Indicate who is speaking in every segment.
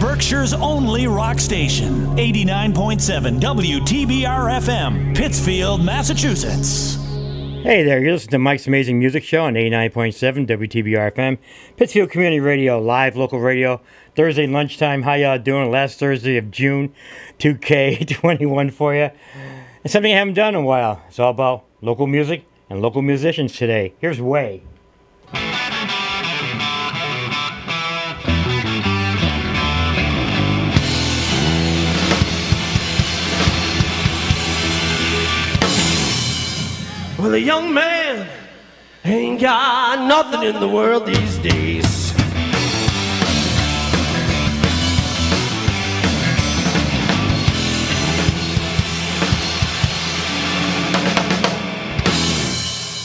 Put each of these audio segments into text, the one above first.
Speaker 1: Berkshire's only rock station, 89.7 WTBR FM, Pittsfield, Massachusetts.
Speaker 2: Hey there, you're listening to Mike's Amazing Music Show on 89.7 WTBR FM, Pittsfield Community Radio, live local radio, Thursday lunchtime. How y'all doing? Last Thursday of June, 2K21 for you. And something I haven't done in a while. It's all about local music and local musicians today. Here's Way.
Speaker 3: Well, a young man ain't got nothing in the world these days.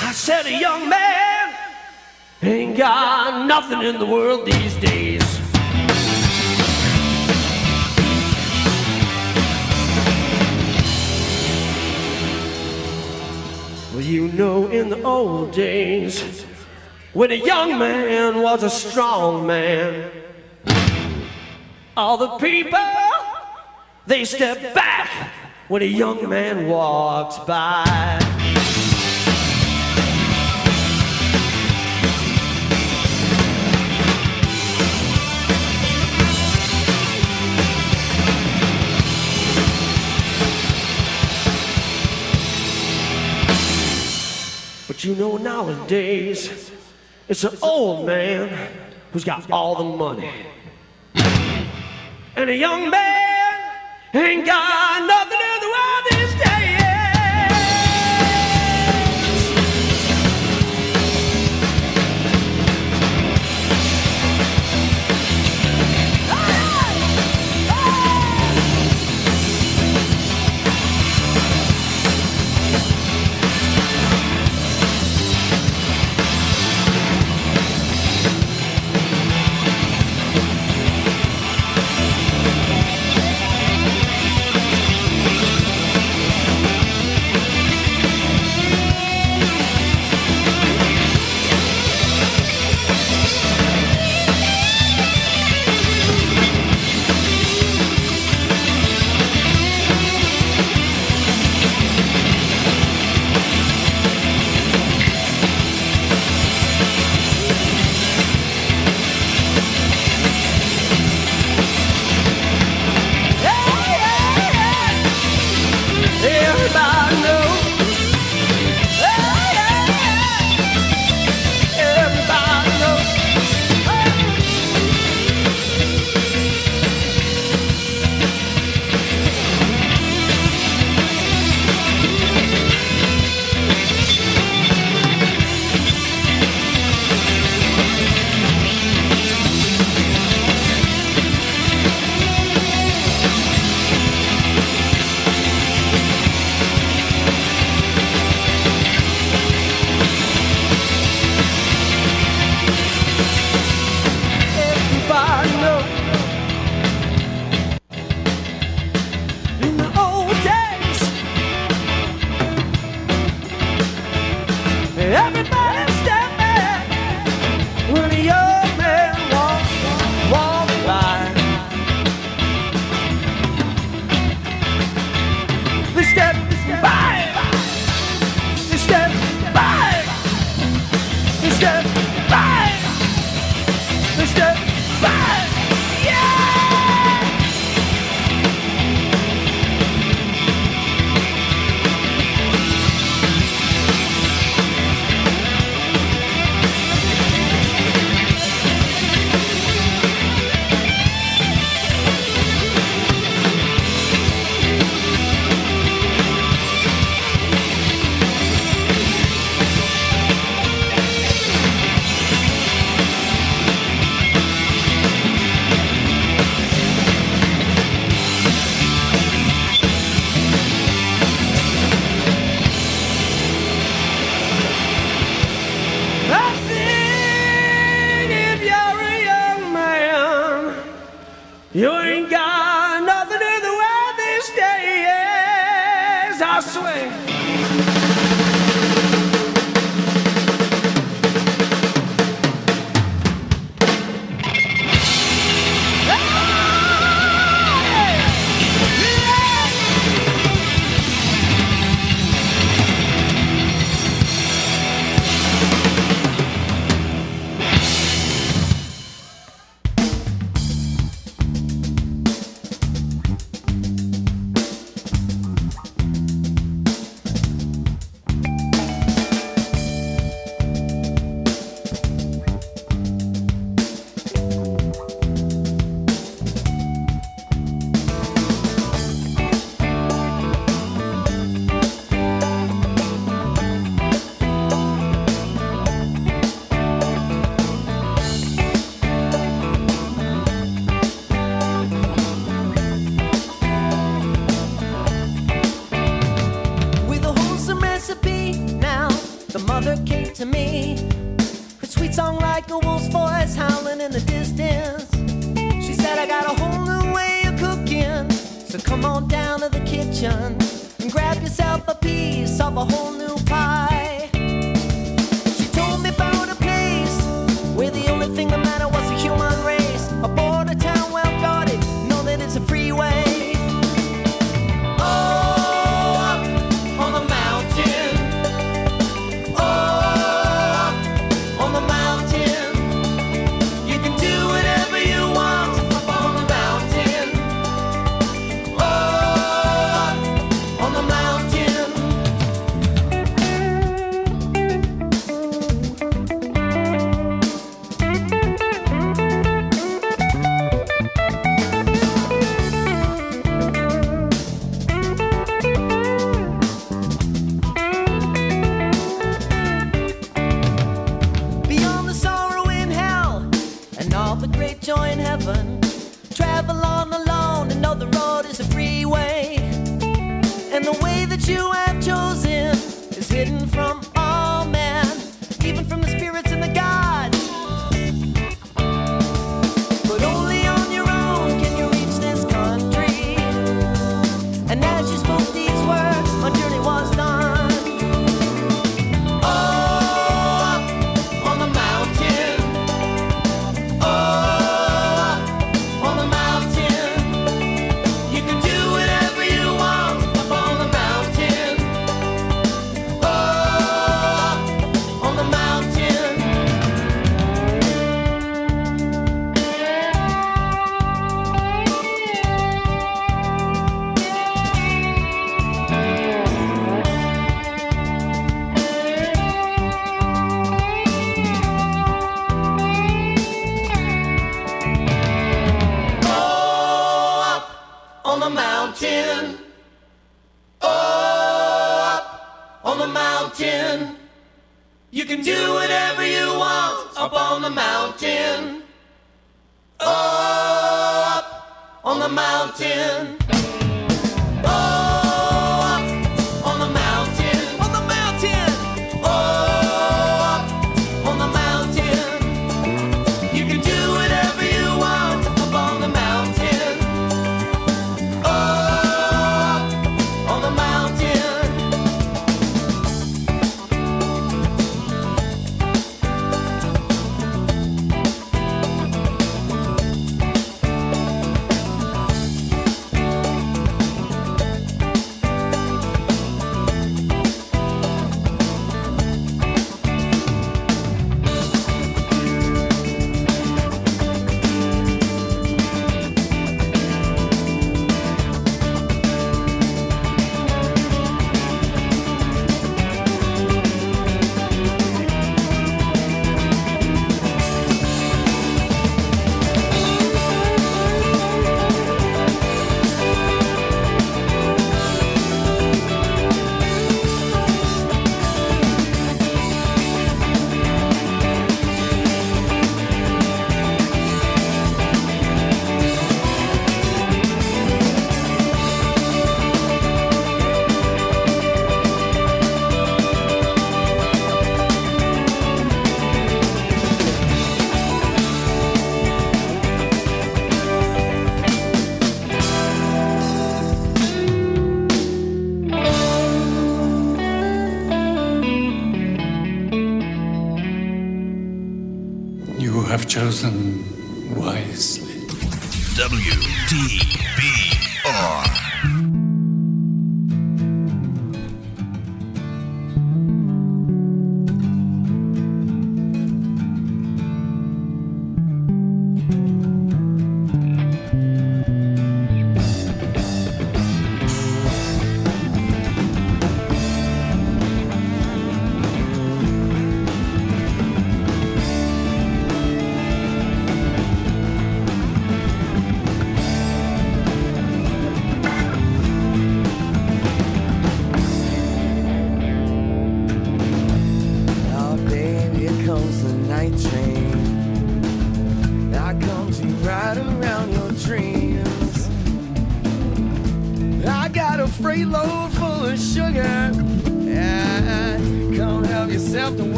Speaker 3: I said a young man ain't got nothing in the world these days. You know, in the old days, when a young man was a strong man, all the people they step back when a young man walks by. But you know nowadays, it's an old man who's got all the money. And a young man ain't got nothing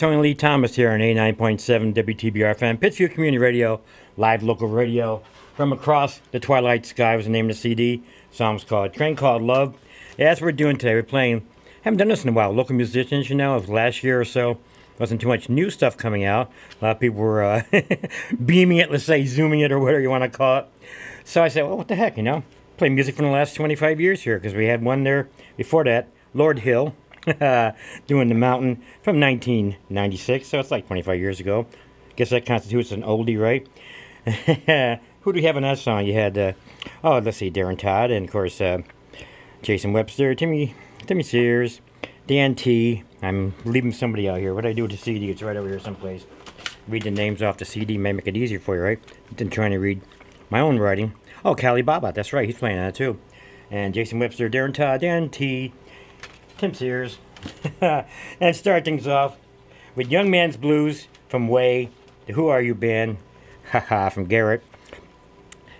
Speaker 2: Tony Lee Thomas here on 89.7 WTBR FM, Pittsfield Community Radio, live local radio from across the twilight sky was the name of the CD. Song's called Train Called Love. Yeah, that's what we're doing today. We're playing, haven't done this in a while, local musicians, you know, of last year or so. Wasn't too much new stuff coming out. A lot of people were uh, beaming it, let's say, zooming it, or whatever you want to call it. So I said, well, what the heck, you know? Play music from the last 25 years here, because we had one there before that, Lord Hill, doing The Mountain from 1996, so it's like 25 years ago. Guess that constitutes an oldie, right? Who do we have on that song? You had, uh, oh, let's see, Darren Todd, and of course, uh, Jason Webster, Timmy, Timmy Sears, Dan T. I'm leaving somebody out here. What I do with the CD? It's right over here someplace. Read the names off the CD may make it easier for you, right? Than trying to read my own writing. Oh, Cali Baba, that's right, he's playing it too. And Jason Webster, Darren Todd, Dan T. Tim Sears. and start things off with Young Man's Blues from Way, the Who Are You Band, haha, from Garrett.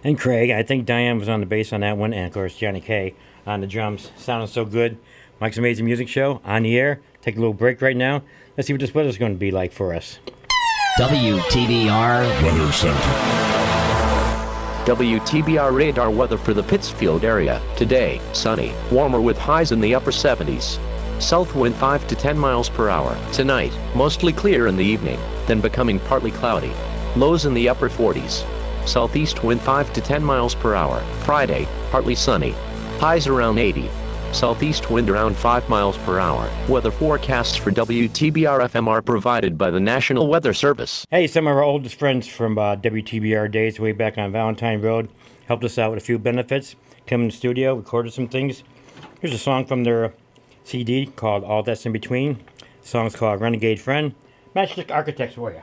Speaker 2: And Craig, I think Diane was on the bass on that one, and of course Johnny K on the drums. Sounding so good. Mike's Amazing Music Show on the air. Take a little break right now. Let's see what this weather's going to be like for us.
Speaker 4: WTBR Weather Center.
Speaker 5: WTBR radar weather for the Pittsfield area. Today, sunny, warmer with highs in the upper 70s. South wind 5 to 10 miles per hour. Tonight, mostly clear in the evening, then becoming partly cloudy. Lows in the upper 40s. Southeast wind 5 to 10 miles per hour. Friday, partly sunny. Highs around 80. Southeast wind around 5 miles per hour. Weather forecasts for WTBR FM are provided by the National Weather Service.
Speaker 2: Hey, some of our oldest friends from uh, WTBR days way back on Valentine Road helped us out with a few benefits. Came in the studio, recorded some things. Here's a song from their CD called All That's in Between. The song's called Renegade Friend. Matchstick Architects for you.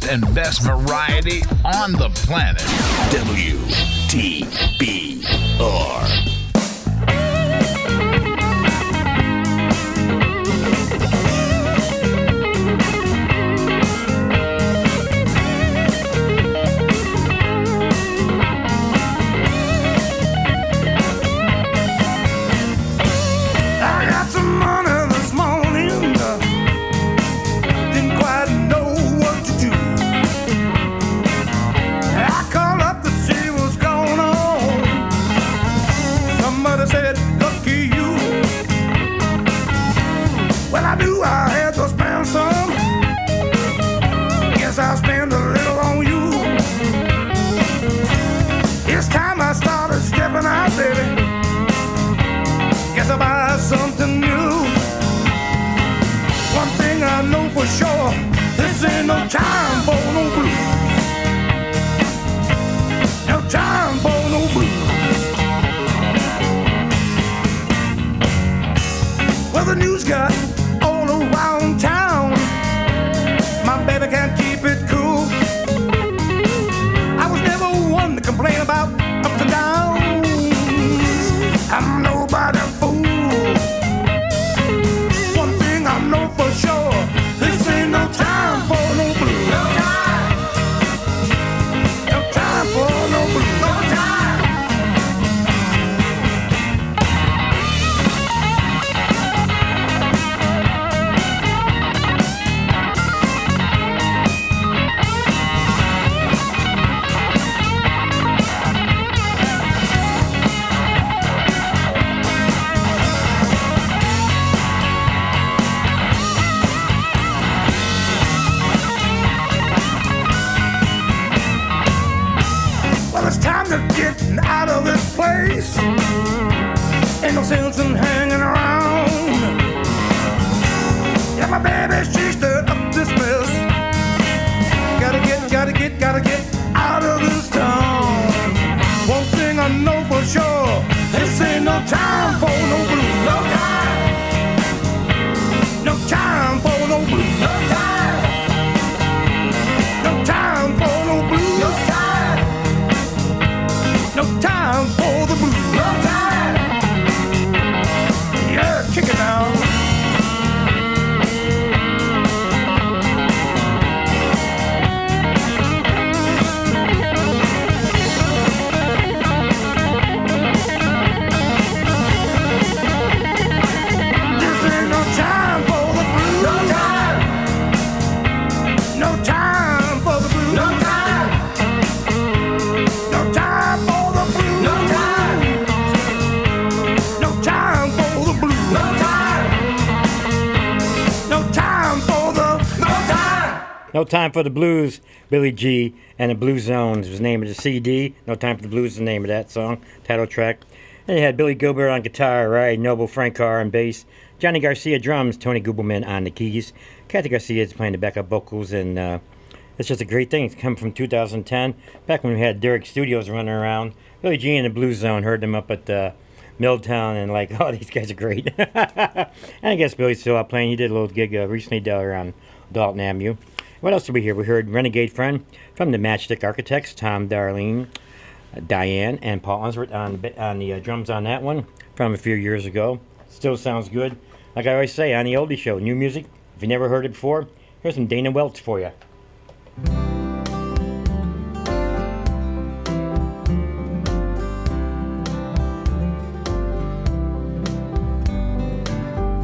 Speaker 6: And best variety on the planet. WTBR.
Speaker 7: Time for the Blues,
Speaker 2: Billy G. and the Blue Zones was the name of the CD. No Time for the Blues is the name of that song, title track. And you had Billy Gilbert on guitar, Ray Noble, Frank Carr on bass, Johnny Garcia drums, Tony Gubelman on the keys, Kathy Garcia is playing the backup vocals, and uh, it's just a great thing. It's come from 2010, back when we had Derek Studios running around. Billy G and the Blue Zone heard them up at uh, Milltown and like, oh, these guys are great. and I guess Billy's still out playing. He did a little gig uh, recently down around Dalton Avenue. What else did we hear? We heard Renegade Friend from the Matchstick Architects, Tom Darlene, uh, Diane, and Paul Unsworth on, the on the uh, drums on that one from a few years ago. Still sounds good. Like I always say on the Oldie Show, new music. If you never heard it before, here's some Dana Welch for you.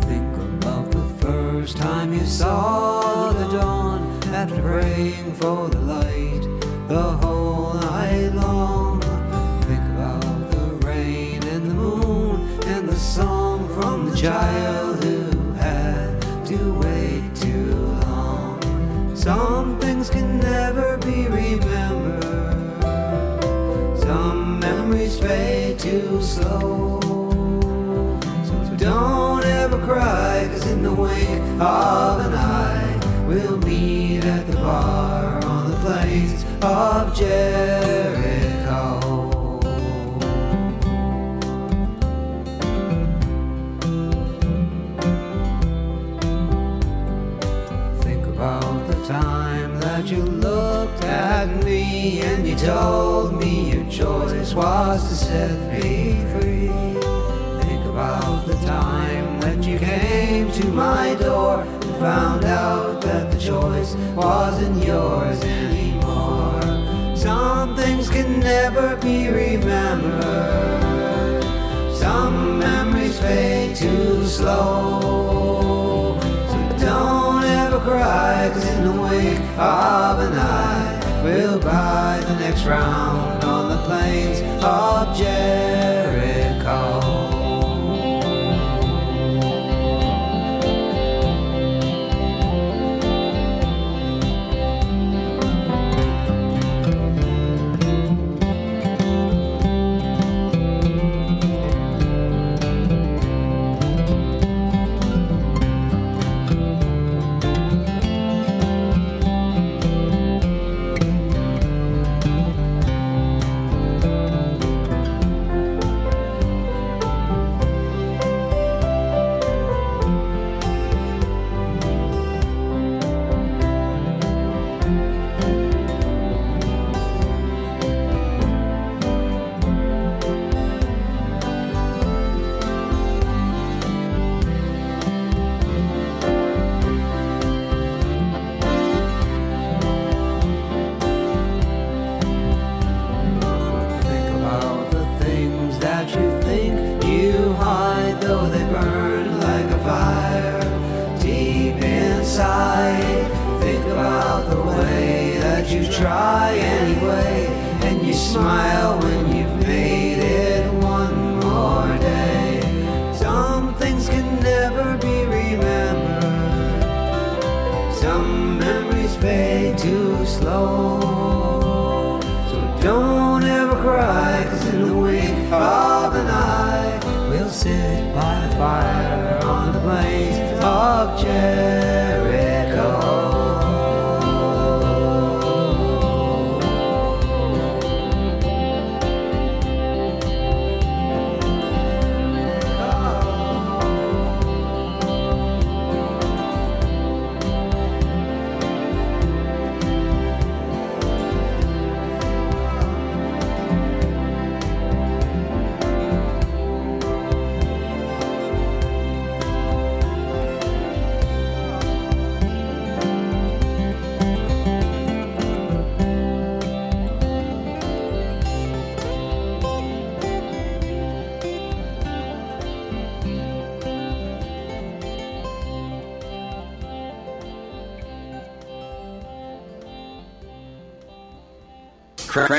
Speaker 8: Think about the first time you saw the dawn after praying for the light the whole night long. Think about the rain and the moon and the song from the child who had to wait too long. Some things can never be remembered. Some memories fade too slow. So don't ever cry, cause in the wake of an eye, we'll meet at the bar on the plains of Jericho. Think about the time that you looked at me and you told me your choice was to set me free. Think about the time that you came to my door found out that the choice wasn't yours anymore. Some things can never be remembered. Some memories fade too slow. So don't ever cry, cause in the wake of a night, we'll buy the next round on the plains of Jericho.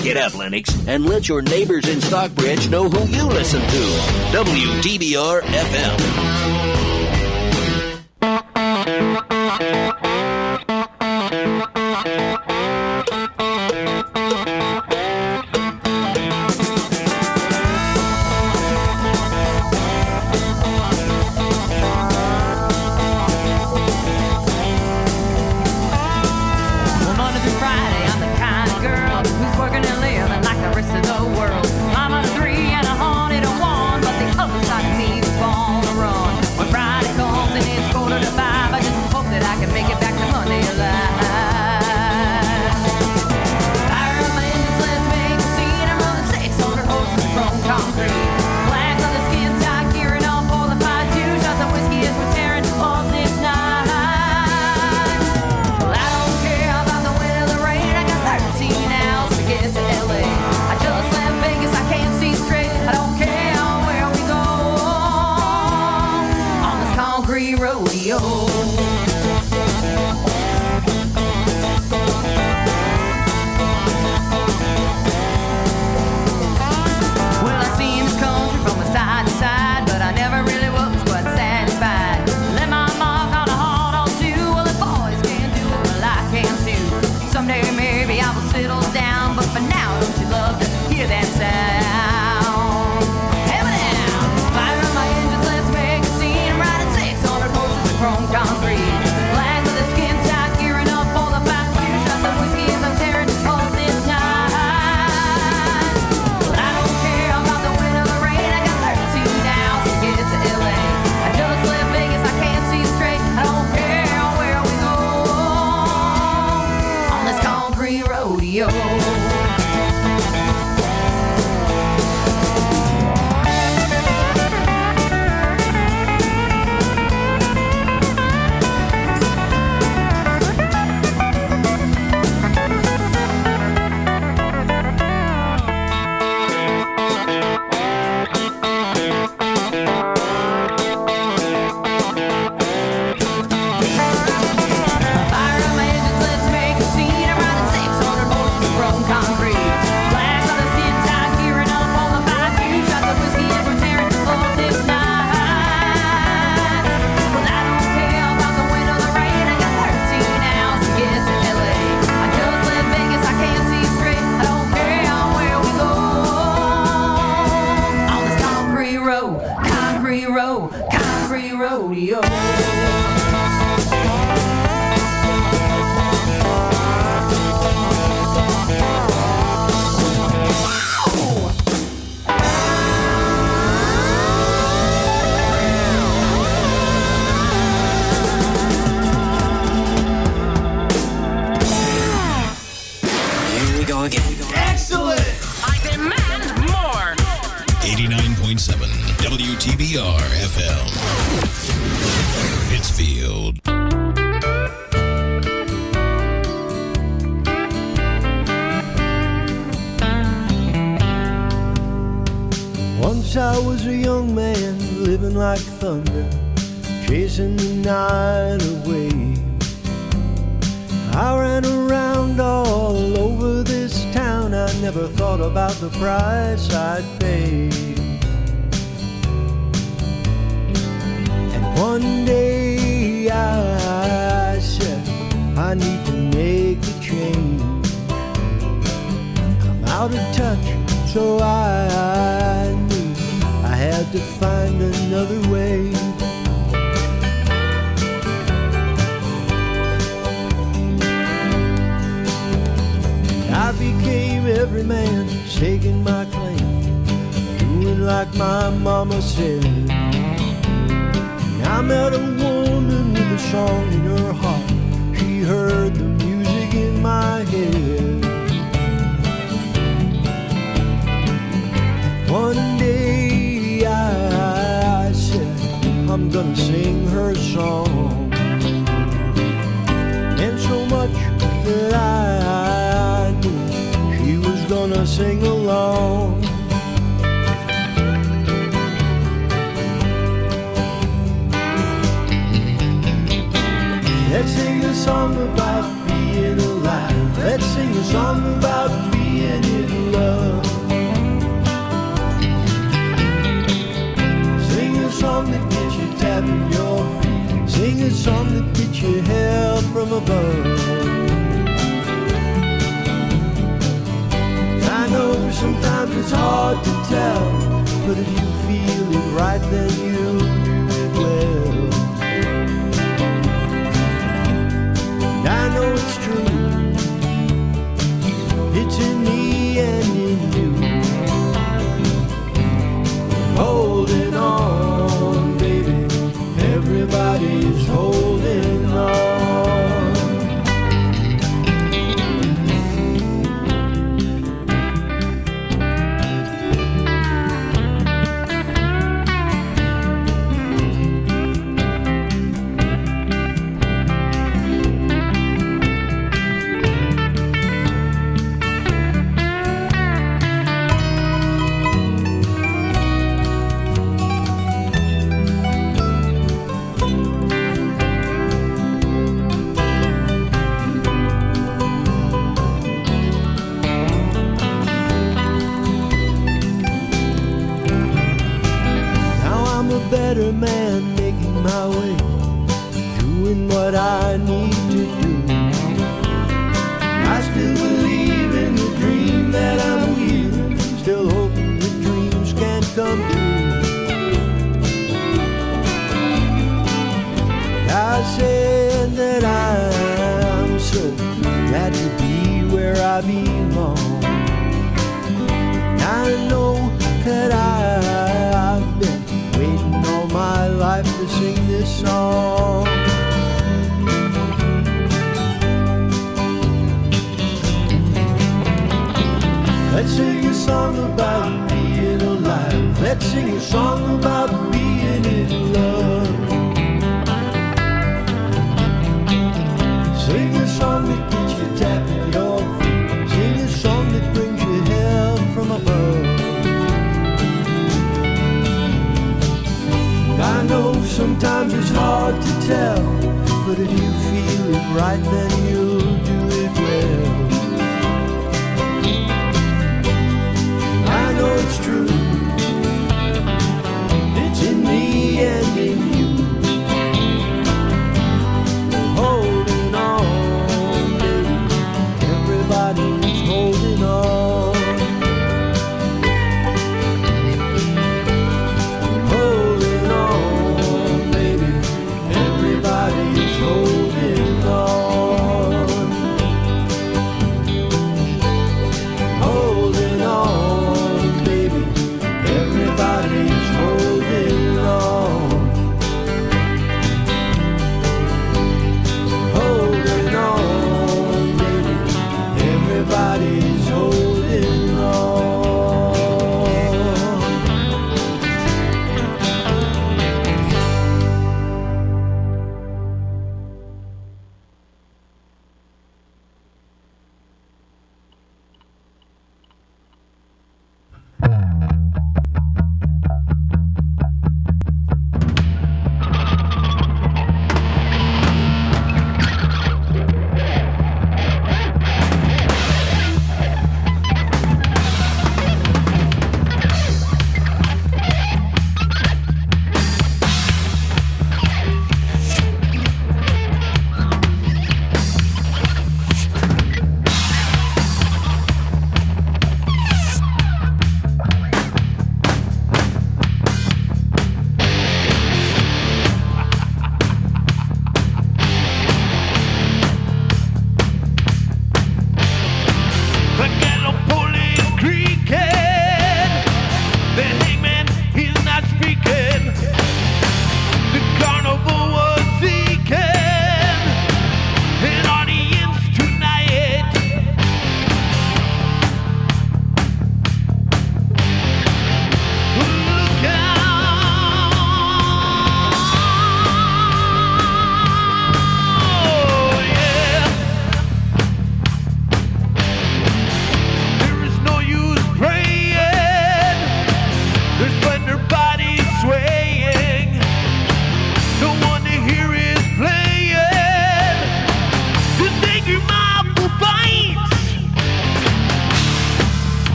Speaker 8: Pick it
Speaker 9: up, Lenox, and let your neighbors in Stockbridge know who you listen
Speaker 10: to.
Speaker 11: WTBR FM.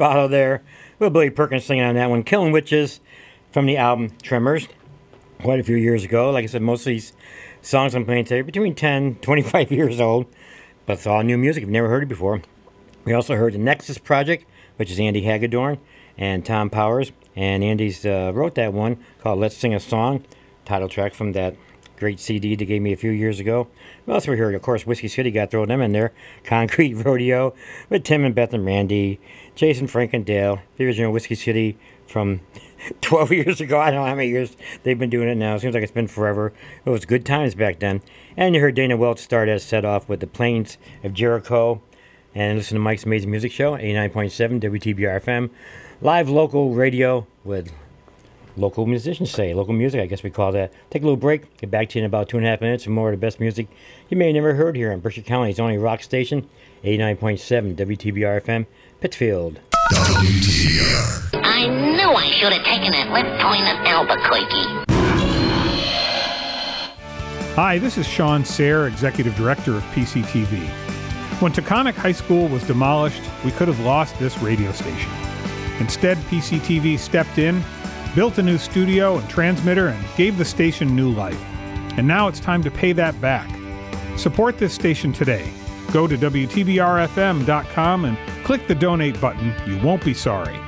Speaker 2: Bottle there with Billy Perkins singing on that one. Killing Witches from the album Tremors. Quite a few years ago. Like I said, most of these songs I'm playing today are between 10 25 years old. But it's all new music. You've never heard it before. We also heard the Nexus Project, which is Andy Hagedorn and Tom Powers. And Andy's uh, wrote that one called Let's Sing a Song, title track from that great CD they gave me a few years ago. We also heard, of course, Whiskey City got thrown them in there. Concrete Rodeo with Tim and Beth and Randy, Jason, Frank, and Dale. The original Whiskey City from 12 years ago. I don't know how many years they've been doing it now. It seems like it's been forever. It was good times back then. And you heard Dana Welch start as set off with the Plains of Jericho. And listen to Mike's Amazing Music Show, 89.7 WTBR FM. Live local radio with local musicians say, local music, I guess we call that. Take a little break, get back to you in about two and a half minutes for more of the best music you may have never heard here on Berkshire County's only rock station, 89.7 WTBR FM, Pittsfield.
Speaker 12: I knew I should have taken that left turn at Albuquerque.
Speaker 13: Hi, this is Shawn Serre, Executive Director of PCTV. When Taconic High School was demolished, we could have lost this radio station. Instead, PCTV stepped in, built a new studio and transmitter, and gave the station new life. And now it's time to pay that back. Support this station today. Go to WTBRFM.com and click the donate button. You won't be sorry.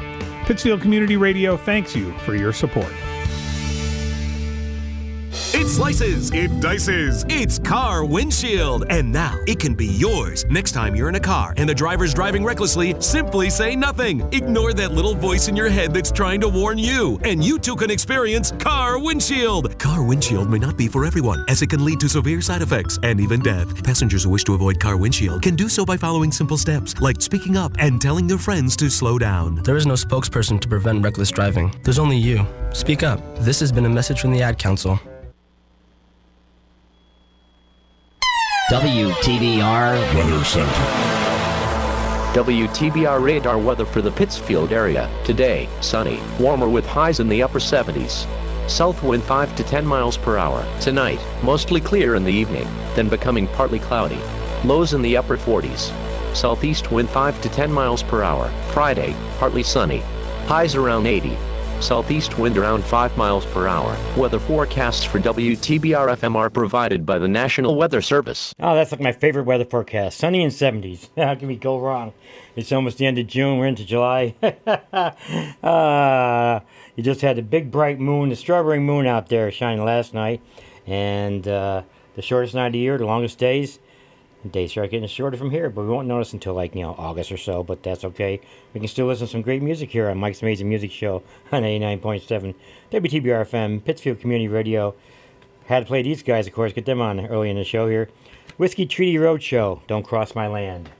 Speaker 13: Pittsfield Community Radio thanks you for your support.
Speaker 14: It slices, it dices, it's car windshield. And now it can be yours. Next time you're in a car and the driver's driving recklessly, simply say nothing. Ignore that little voice in your head that's trying to warn you. And you too can experience car windshield. Car windshield may not be for everyone, as it can lead to severe side effects and even death. Passengers who wish to avoid car windshield can do so by following simple steps, like speaking up and telling their friends to slow down.
Speaker 15: There is no spokesperson to prevent reckless driving. There's only you. Speak up. This has been a message from the Ad Council.
Speaker 16: WTBR
Speaker 17: Weather Center.
Speaker 5: WTBR radar weather for the Pittsfield area. Today, sunny, warmer with highs in the upper 70s. South wind 5 to 10 miles per hour. Tonight, mostly clear in the evening, then becoming partly cloudy. Lows in the upper 40s. Southeast wind 5 to 10 miles per hour. Friday, partly sunny. Highs around 80. Southeast wind around 5 miles per hour. Weather forecasts for WTBR FM are provided by the National Weather Service.
Speaker 2: Oh, that's like my favorite weather forecast. Sunny and 70s. How can we go wrong? It's almost the end of June. We're into July. uh, you just had the big bright moon, the strawberry moon out there shining last night. And uh, the shortest night of the year, the longest days. Days start getting shorter from here, but we won't notice until like, you know, August or so, but that's okay. We can still listen to some great music here on Mike's Amazing Music Show on 89.7 WTBR FM, Pittsfield Community Radio. Had to play these guys, of course, get them on early in the show here. Whiskey Treaty Road Show, Don't Cross My Land.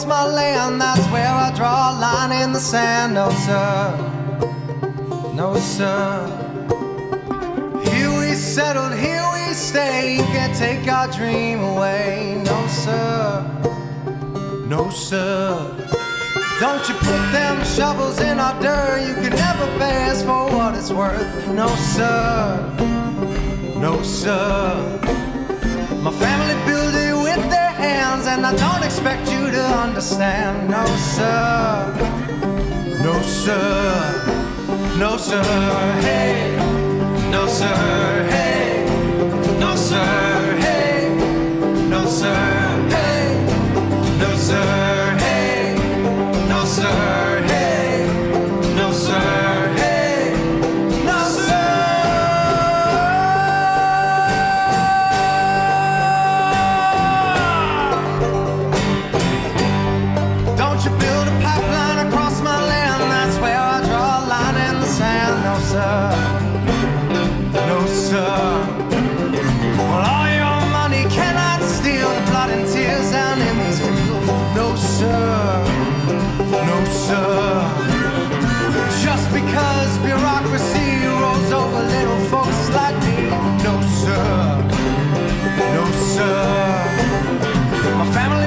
Speaker 8: Across my land, that's where I draw a line in the sand. No, sir. No, sir. Here we settled, here we stay. You can't take our dream away. No, sir. No, sir. Don't you put them shovels in our dirt. You can never pay us for what it's worth. No, sir. No, sir. My I don't expect you to understand. No, sir. No, sir. No, sir. Hey. No, sir. Hey. No, sir. Hey. No, sir. Hey. No, sir.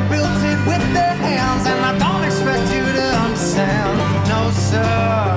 Speaker 8: Built it with their hands, and I don't expect you to understand. No, sir.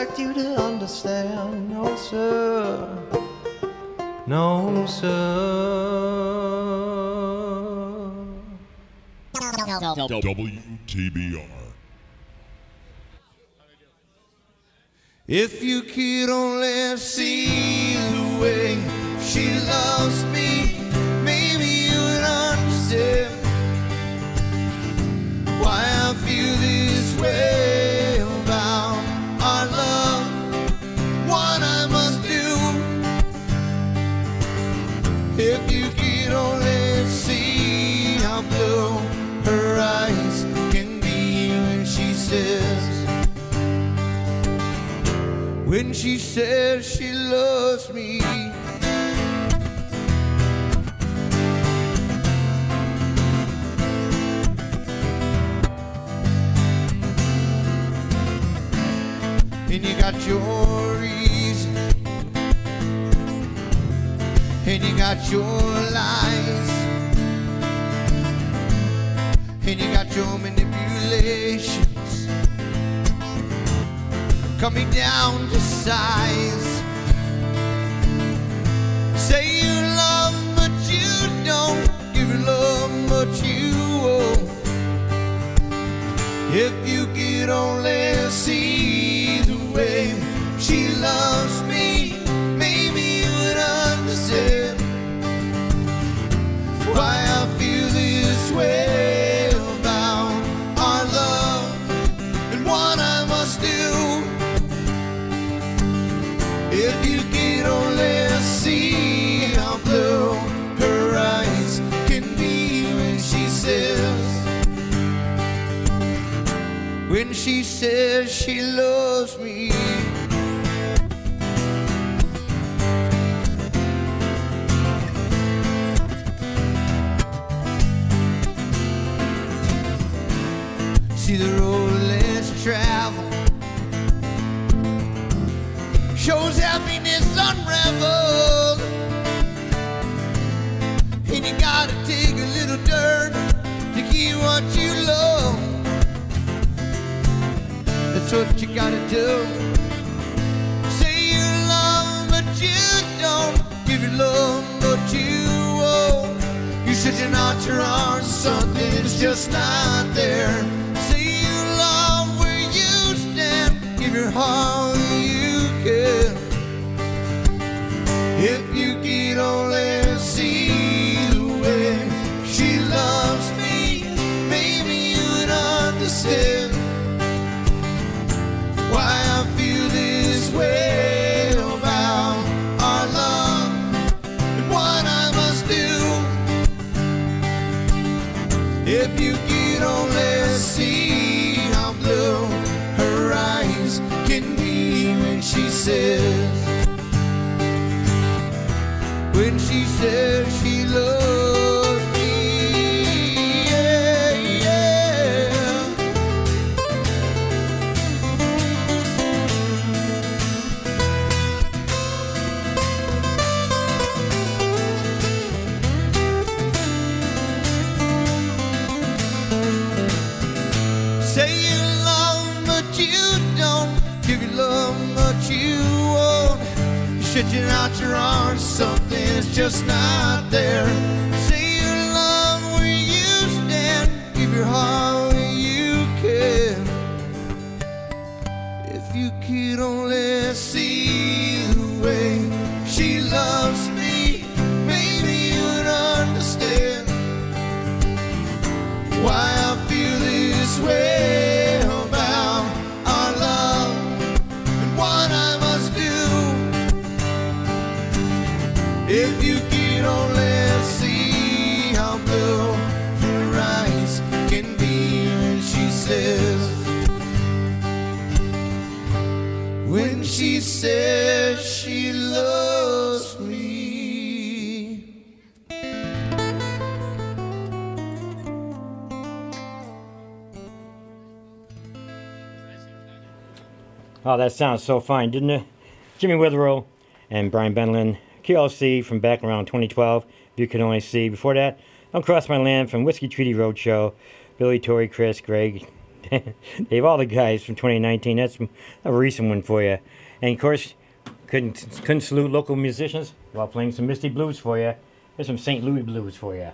Speaker 7: expect you to understand. No, sir. No, sir.
Speaker 18: WTBR.
Speaker 7: If you could only see the way she loves me. when she says she loves me. And you got your reason, and you got your lies, and you got your manipulation cut me down to size. Say you love, but you don't give your love but you won't. If you could only see. says she loves you gotta do. Say you love, but you don't. Give your love, but you won't. You're such an entourage, something that's just not there. Say you love where you stand. Give your heart. still just not there.
Speaker 2: Oh, that sounds so fine, didn't it? Jimmy Witherill and Brian Benlin,
Speaker 19: QLC from back around 2012, if you can only see. Before that, Don't Cross My Land from Whiskey Treaty Roadshow, Billy, Tory, Chris, Greg, Dave, all the guys from 2019. That's a recent one for you. And of course, couldn't, couldn't salute local musicians while playing some Misty Blues for you. Here's some St. Louis Blues for you.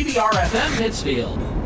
Speaker 1: WTBR FM Pittsfield.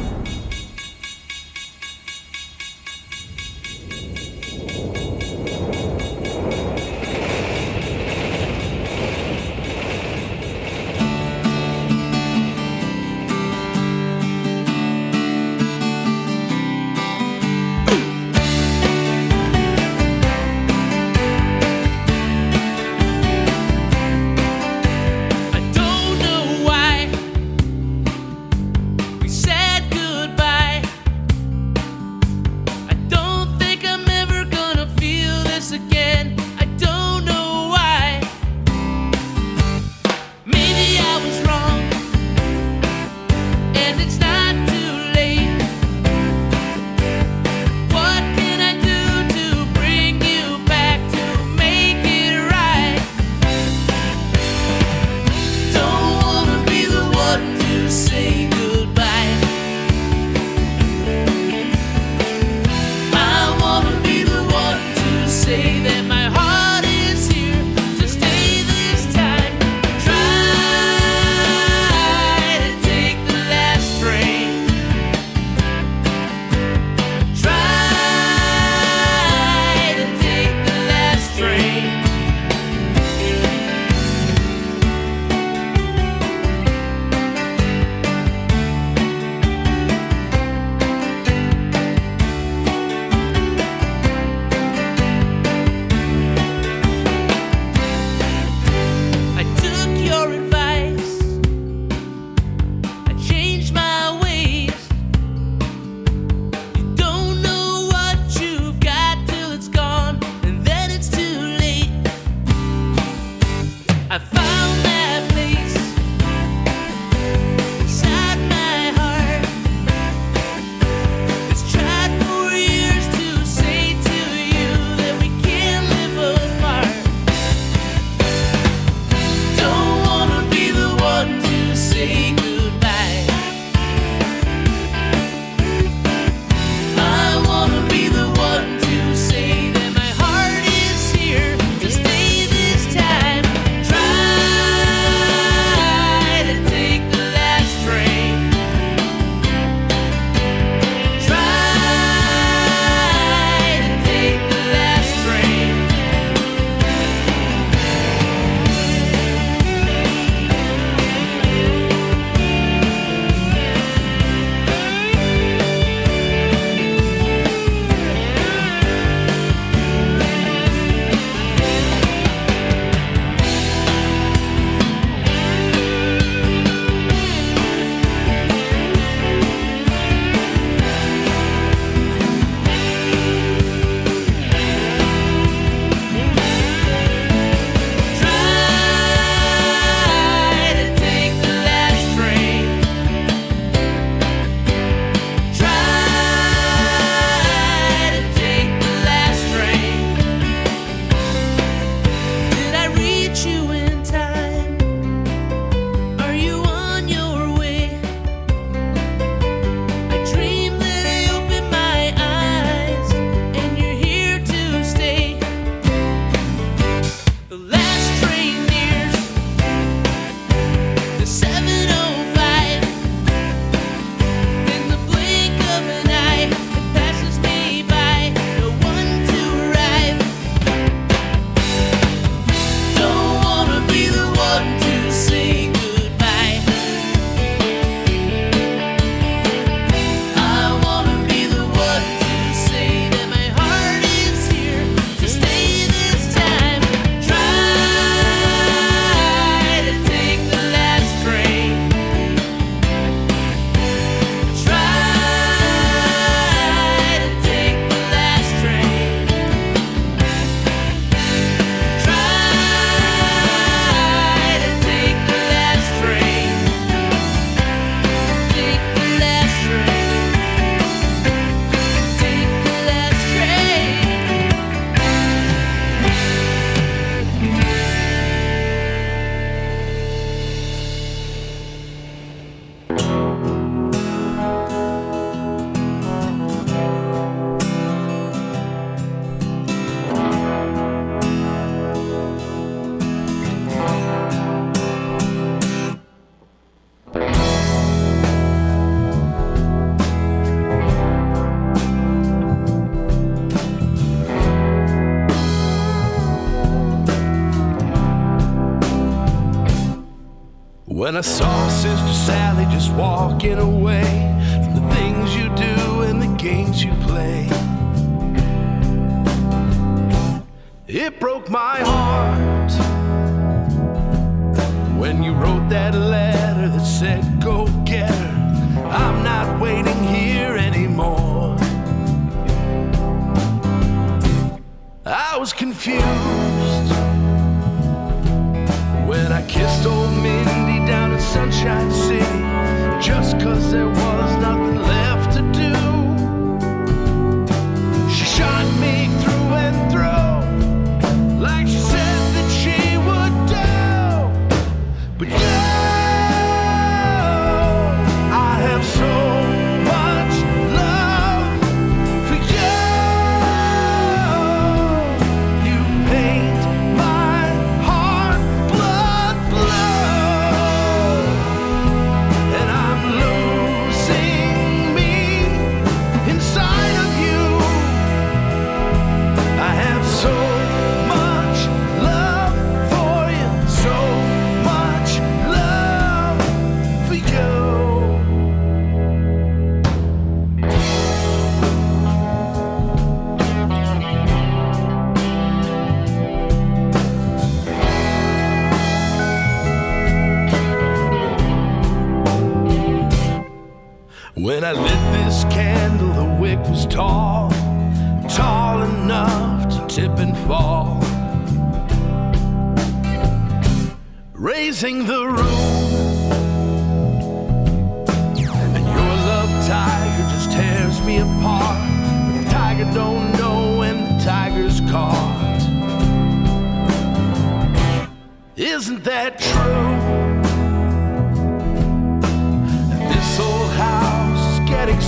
Speaker 4: When I saw Sister Sally just walking away,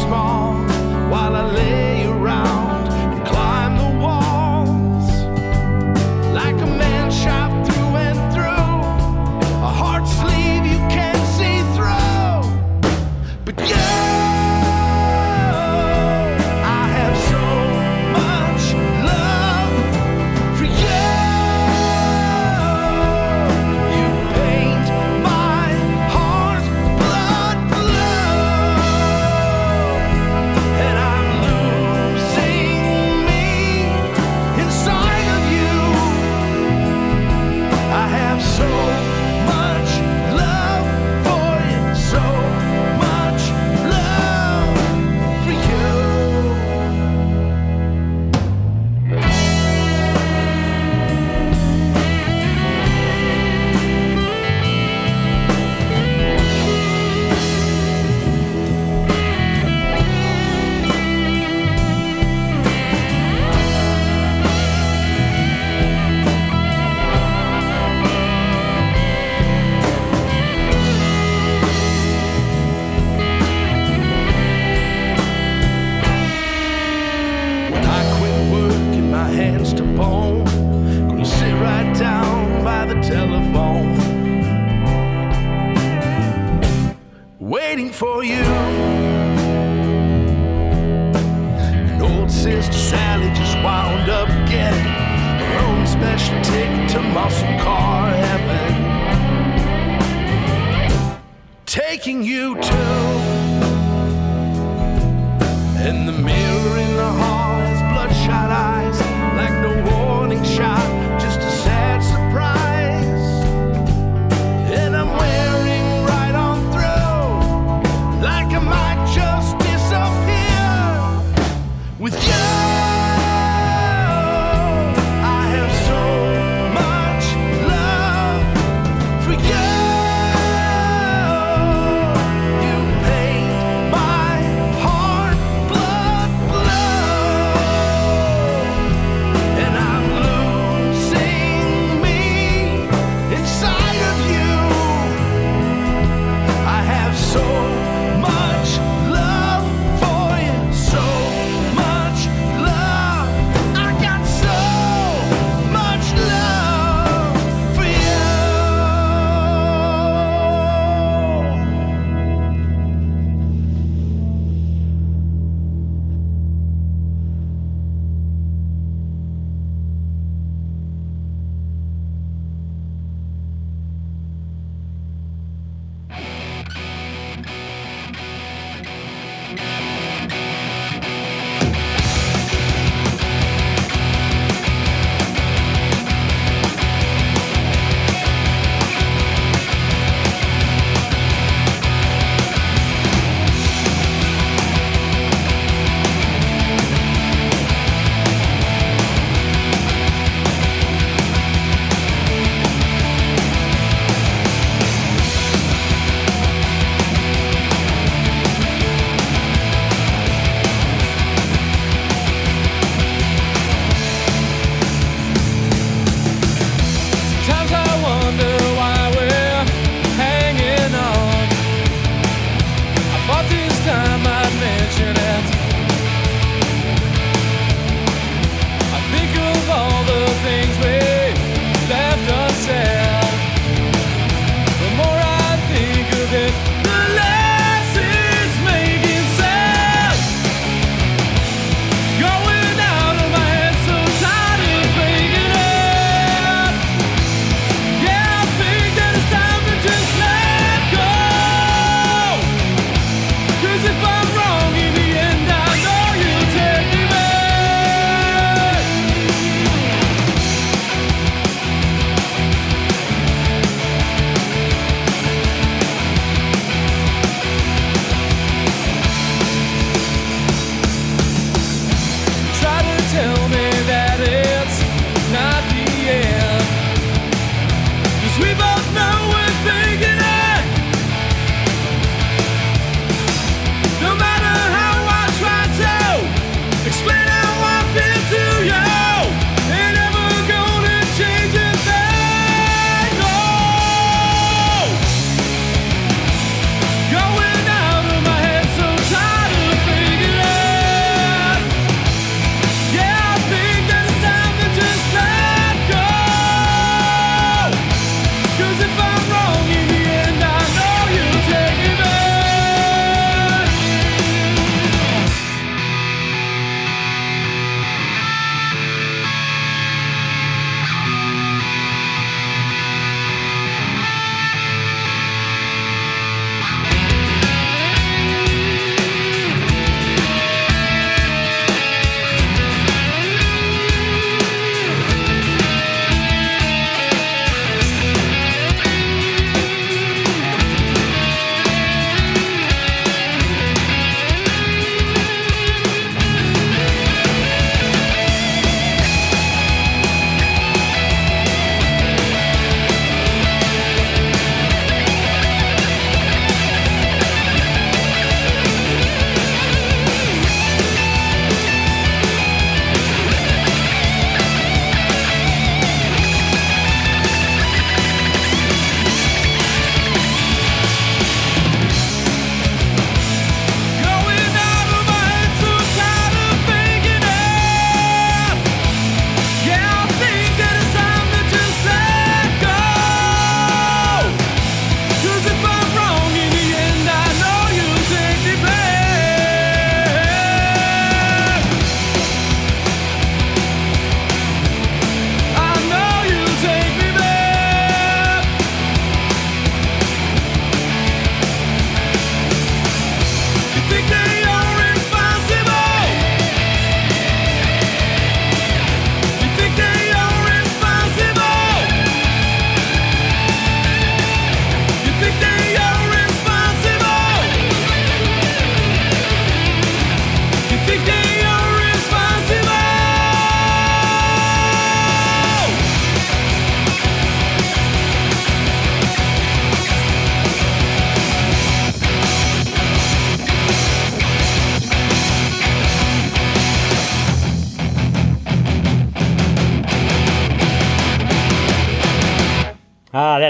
Speaker 4: small while I lay.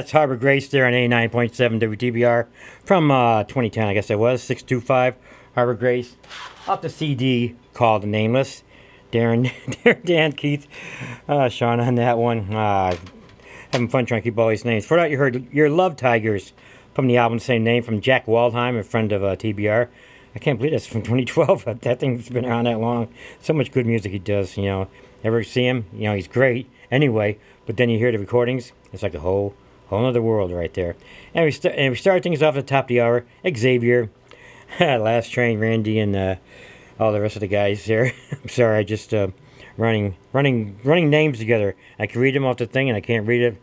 Speaker 2: That's Harbor Grace there on 89.7 WTBR from uh, 2010, I guess it was. 625 Harbor Grace. Off the CD called Nameless. Darren, Darren Dan, Keith, uh, Sean on that one. Uh, having fun trying to keep all these names. For that, you heard Your Love Tigers from the album, same name, from Jack Waldheim, a friend of uh, TBR. I can't believe that's from 2012. that thing's been around that long. So much good music he does, you know. Ever see him? You know, he's great anyway. But then you hear the recordings, it's like a whole whole other world right there. And we, st- and we start things off at the top of the hour. Xavier, Last Train, Randy, and uh, all the rest of the guys there. I'm sorry, I just uh, running running running names together. I can read them off the thing, and I can't read it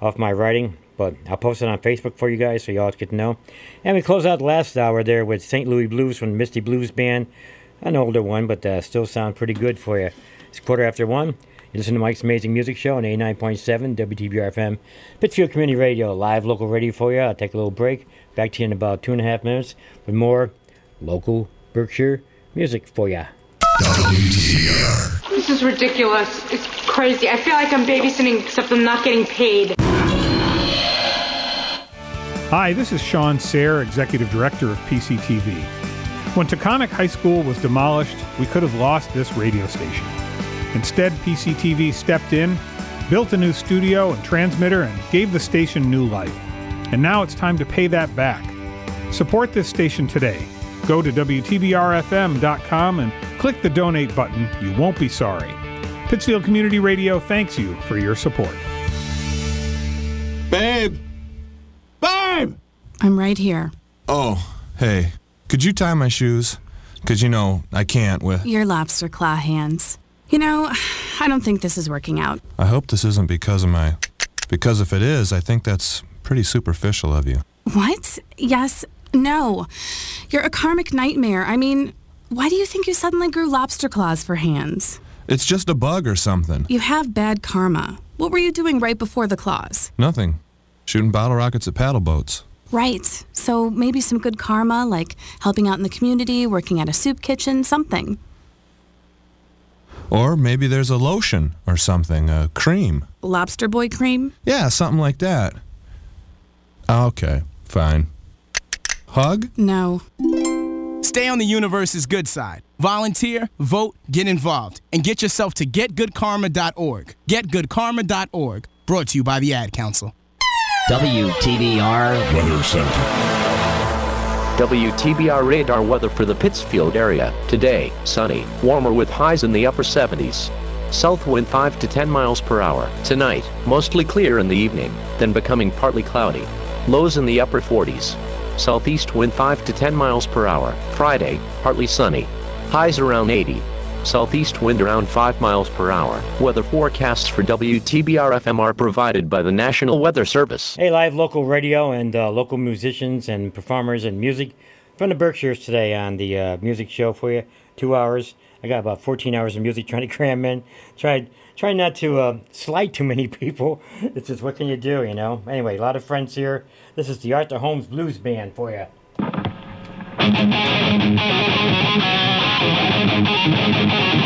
Speaker 2: off my writing. But I'll post it on Facebook for you guys so y'all get to know. And we close out the last hour there with St. Louis Blues from the Misty Blues Band. An older one, but uh, still sound pretty good for you. It's quarter after one. You listen to Mike's Amazing Music Show on 89.7 WTBR FM, Pittsfield Community Radio, live local radio for you. I'll take a little break. Back to you in about two and a half minutes with more local Berkshire music for you.
Speaker 18: This is ridiculous. It's crazy. I feel like I'm babysitting, except I'm not getting paid.
Speaker 13: Hi, this is Shawn Serre, Executive Director of PCTV. When Taconic High School was demolished, we could have lost this radio station. Instead, PCTV stepped in, built a new studio and transmitter, and gave the station new life. And now it's time to pay that back. Support this station today. Go to WTBRFM.com and click the donate button. You won't be sorry. Pittsfield Community Radio thanks you for your support.
Speaker 20: Babe! Babe!
Speaker 21: I'm right here.
Speaker 20: Oh, hey. Could you tie my shoes? Because, you know, I can't with.
Speaker 21: Your lobster claw hands. You know, I don't think this is working out.
Speaker 20: I hope this isn't because of my. Because if it is, I think that's pretty superficial of you.
Speaker 21: What? Yes. No. You're a karmic nightmare. I mean, why do you think you suddenly grew lobster claws for hands?
Speaker 20: It's just a bug or something.
Speaker 21: You have bad karma. What were you doing right before the claws?
Speaker 20: Nothing. shooting bottle rockets at paddle boats.
Speaker 21: Right. So maybe some good karma, like helping out in the community, working at a soup kitchen, something.
Speaker 20: Or maybe there's a lotion or something, a cream.
Speaker 21: Lobster boy cream?
Speaker 20: Yeah, something like that. Okay, fine. Hug?
Speaker 21: No.
Speaker 22: Stay on the universe's good side. Volunteer, vote, get involved, and get yourself to getgoodkarma.org. Getgoodkarma.org. Brought to you by the Ad Council.
Speaker 4: WTBR
Speaker 11: Weather Center.
Speaker 5: WTBR radar weather for the Pittsfield area. Today, sunny, warmer with highs in the upper 70s. South wind 5 to 10 miles per hour. Tonight, mostly clear in the evening, then becoming partly cloudy. Lows in the upper 40s. Southeast wind 5 to 10 miles per hour. Friday, partly sunny. Highs around 80. Southeast wind around 5 miles per hour. Weather forecasts for WTBR FM are provided by the National Weather Service.
Speaker 2: Hey, live local radio and uh, local musicians and performers and music from the Berkshires today on the uh, music show for you. Two hours. I got about 14 hours of music trying to cram in. Tried, try not to uh, slight too many people. It's just what can you do, you know? Anyway, a lot of friends here. This is the Arthur Holmes Blues Band for you.
Speaker 4: Listener request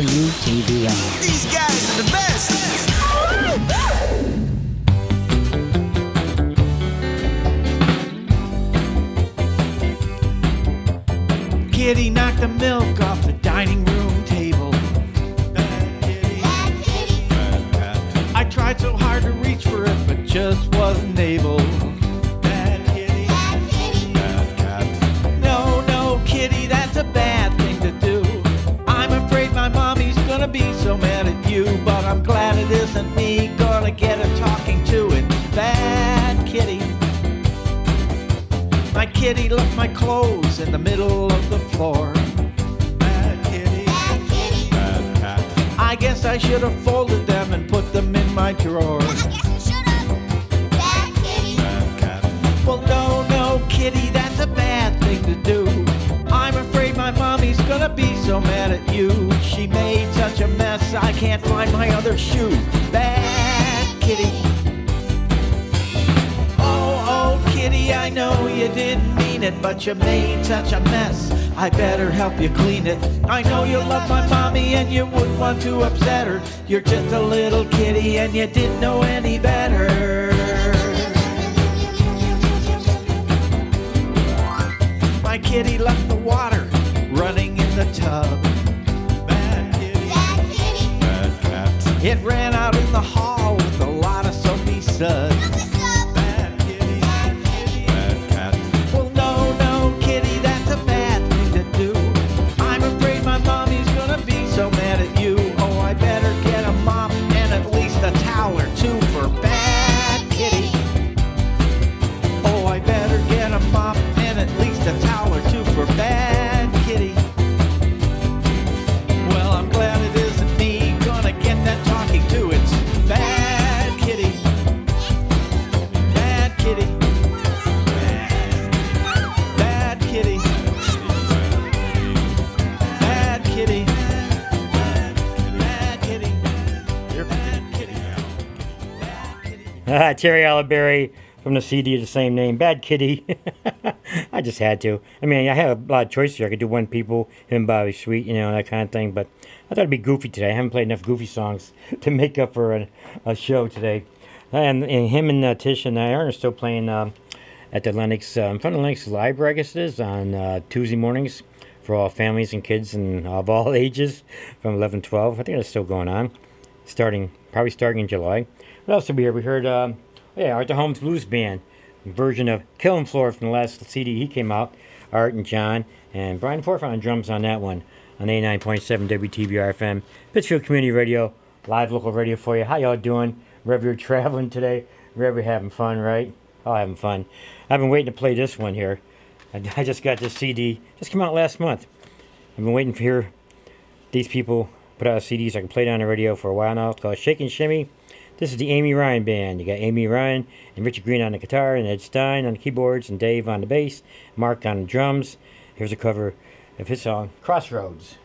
Speaker 4: on
Speaker 23: mad at you. She made such a mess, I can't find my other shoe. Bad kitty. Oh, oh, kitty, I know you didn't mean it, but you made such a mess. I better help you clean it. I know you love my mommy and you wouldn't want to upset her. You're just a little kitty and you didn't know any better. My kitty left the water the tub. Bad kitty. Bad cat. It ran out in the hall with a lot of soapy suds. Terry a
Speaker 2: la Berry from the CD of the same name, Bad Kitty. I just had to. I mean, I have a lot of choices here. I could do One People, Him Bobby Sweet, you know, that kind of thing. But I thought it'd be goofy today. I haven't played enough goofy songs to make up for a, a show today. And, and him and uh, Tish and Iron are still playing uh, at the Lenox, uh, in front of Lenox Library, I guess it is, on uh, Tuesday mornings for all families and kids and of all ages from 11 12. I think that's still going on, starting probably starting in July. What else did we hear? We heard, um, yeah, Arthur Holmes Blues Band version of Killing Floor from the last CD he came out. Art and John and Brian Forth on drums on that one on 89.7 WTBR FM, Pittsfield Community Radio, live local radio for you. How y'all doing? Wherever you're traveling today, wherever you're having fun, right? Oh, having fun. I've been waiting to play this one here. I, I just got this CD, just came out last month. I've been waiting for here. These people put out CDs I can play it on the radio for a while now. It's called Shake and Shimmy. This is the Amy Ryan Band. You got Amy Ryan and Richard Green on the guitar, and Ed Stein on the keyboards, and Dave on the bass, Mark on the drums. Here's a cover of his song, Crossroads.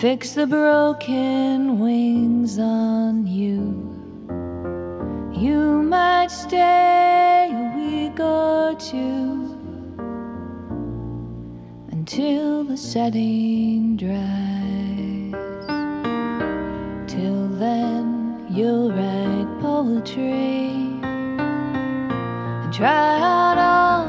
Speaker 24: Fix the broken wings on you. You might stay a week or two until the setting dries. Till then, you'll write poetry and try out all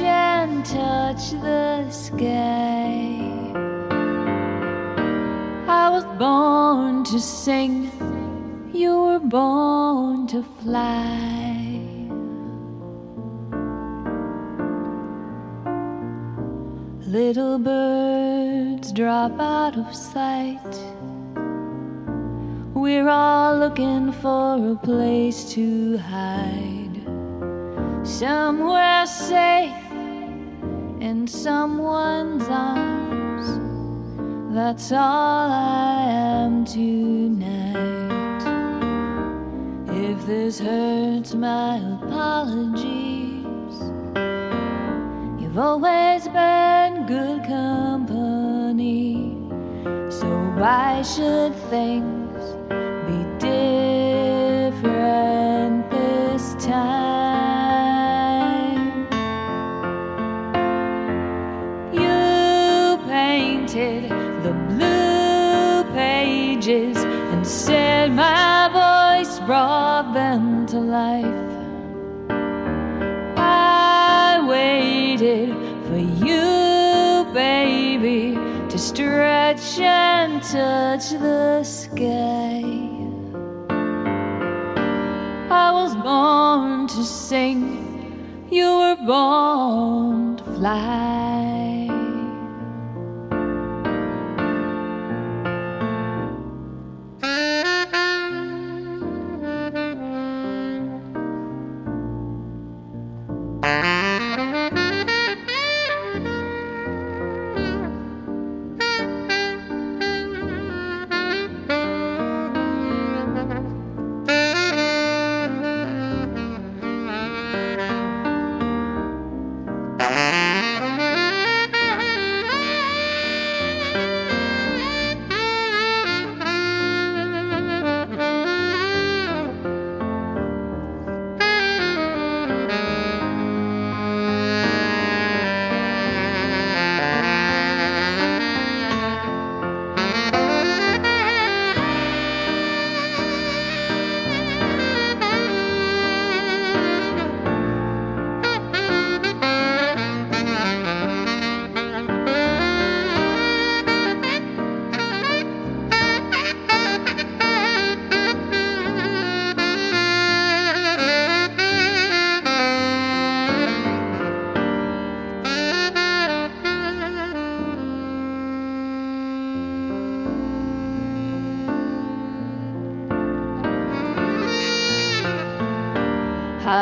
Speaker 24: and touch the sky. I was born to sing, you were born to fly. Little birds drop out of sight. We're all looking for a place to hide. Somewhere safe in someone's arms. That's all I am tonight. If this hurts, my apologies. You've always been good company. So why should things be different this time? Pages and said my voice brought them to life. I waited for you, baby, to stretch and touch the sky. I was born to sing, you were born to fly.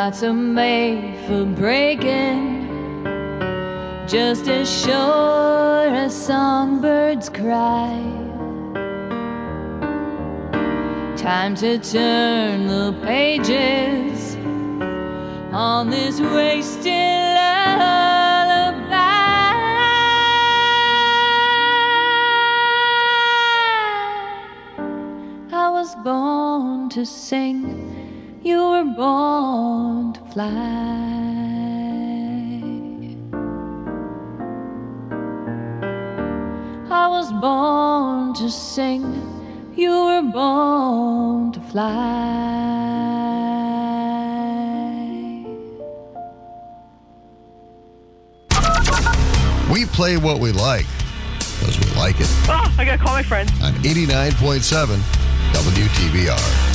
Speaker 24: hearts are made for breaking, just as sure as songbirds cry. Time to turn the pages on this wasted.
Speaker 25: play what we like because we like it.
Speaker 26: Oh, I got to call my friends.
Speaker 25: On 89.7 WTBR.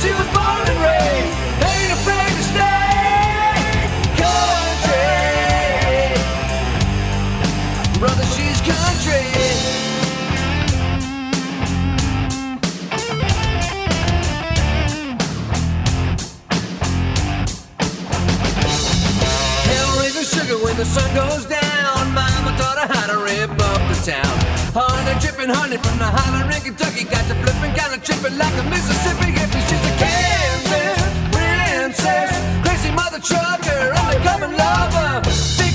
Speaker 27: She was sipping honey from the Holler in Kentucky. Got the flipping kind of tripping like a Mississippi hippie. She's a Kansas princess, crazy mother trucker, undercover lover.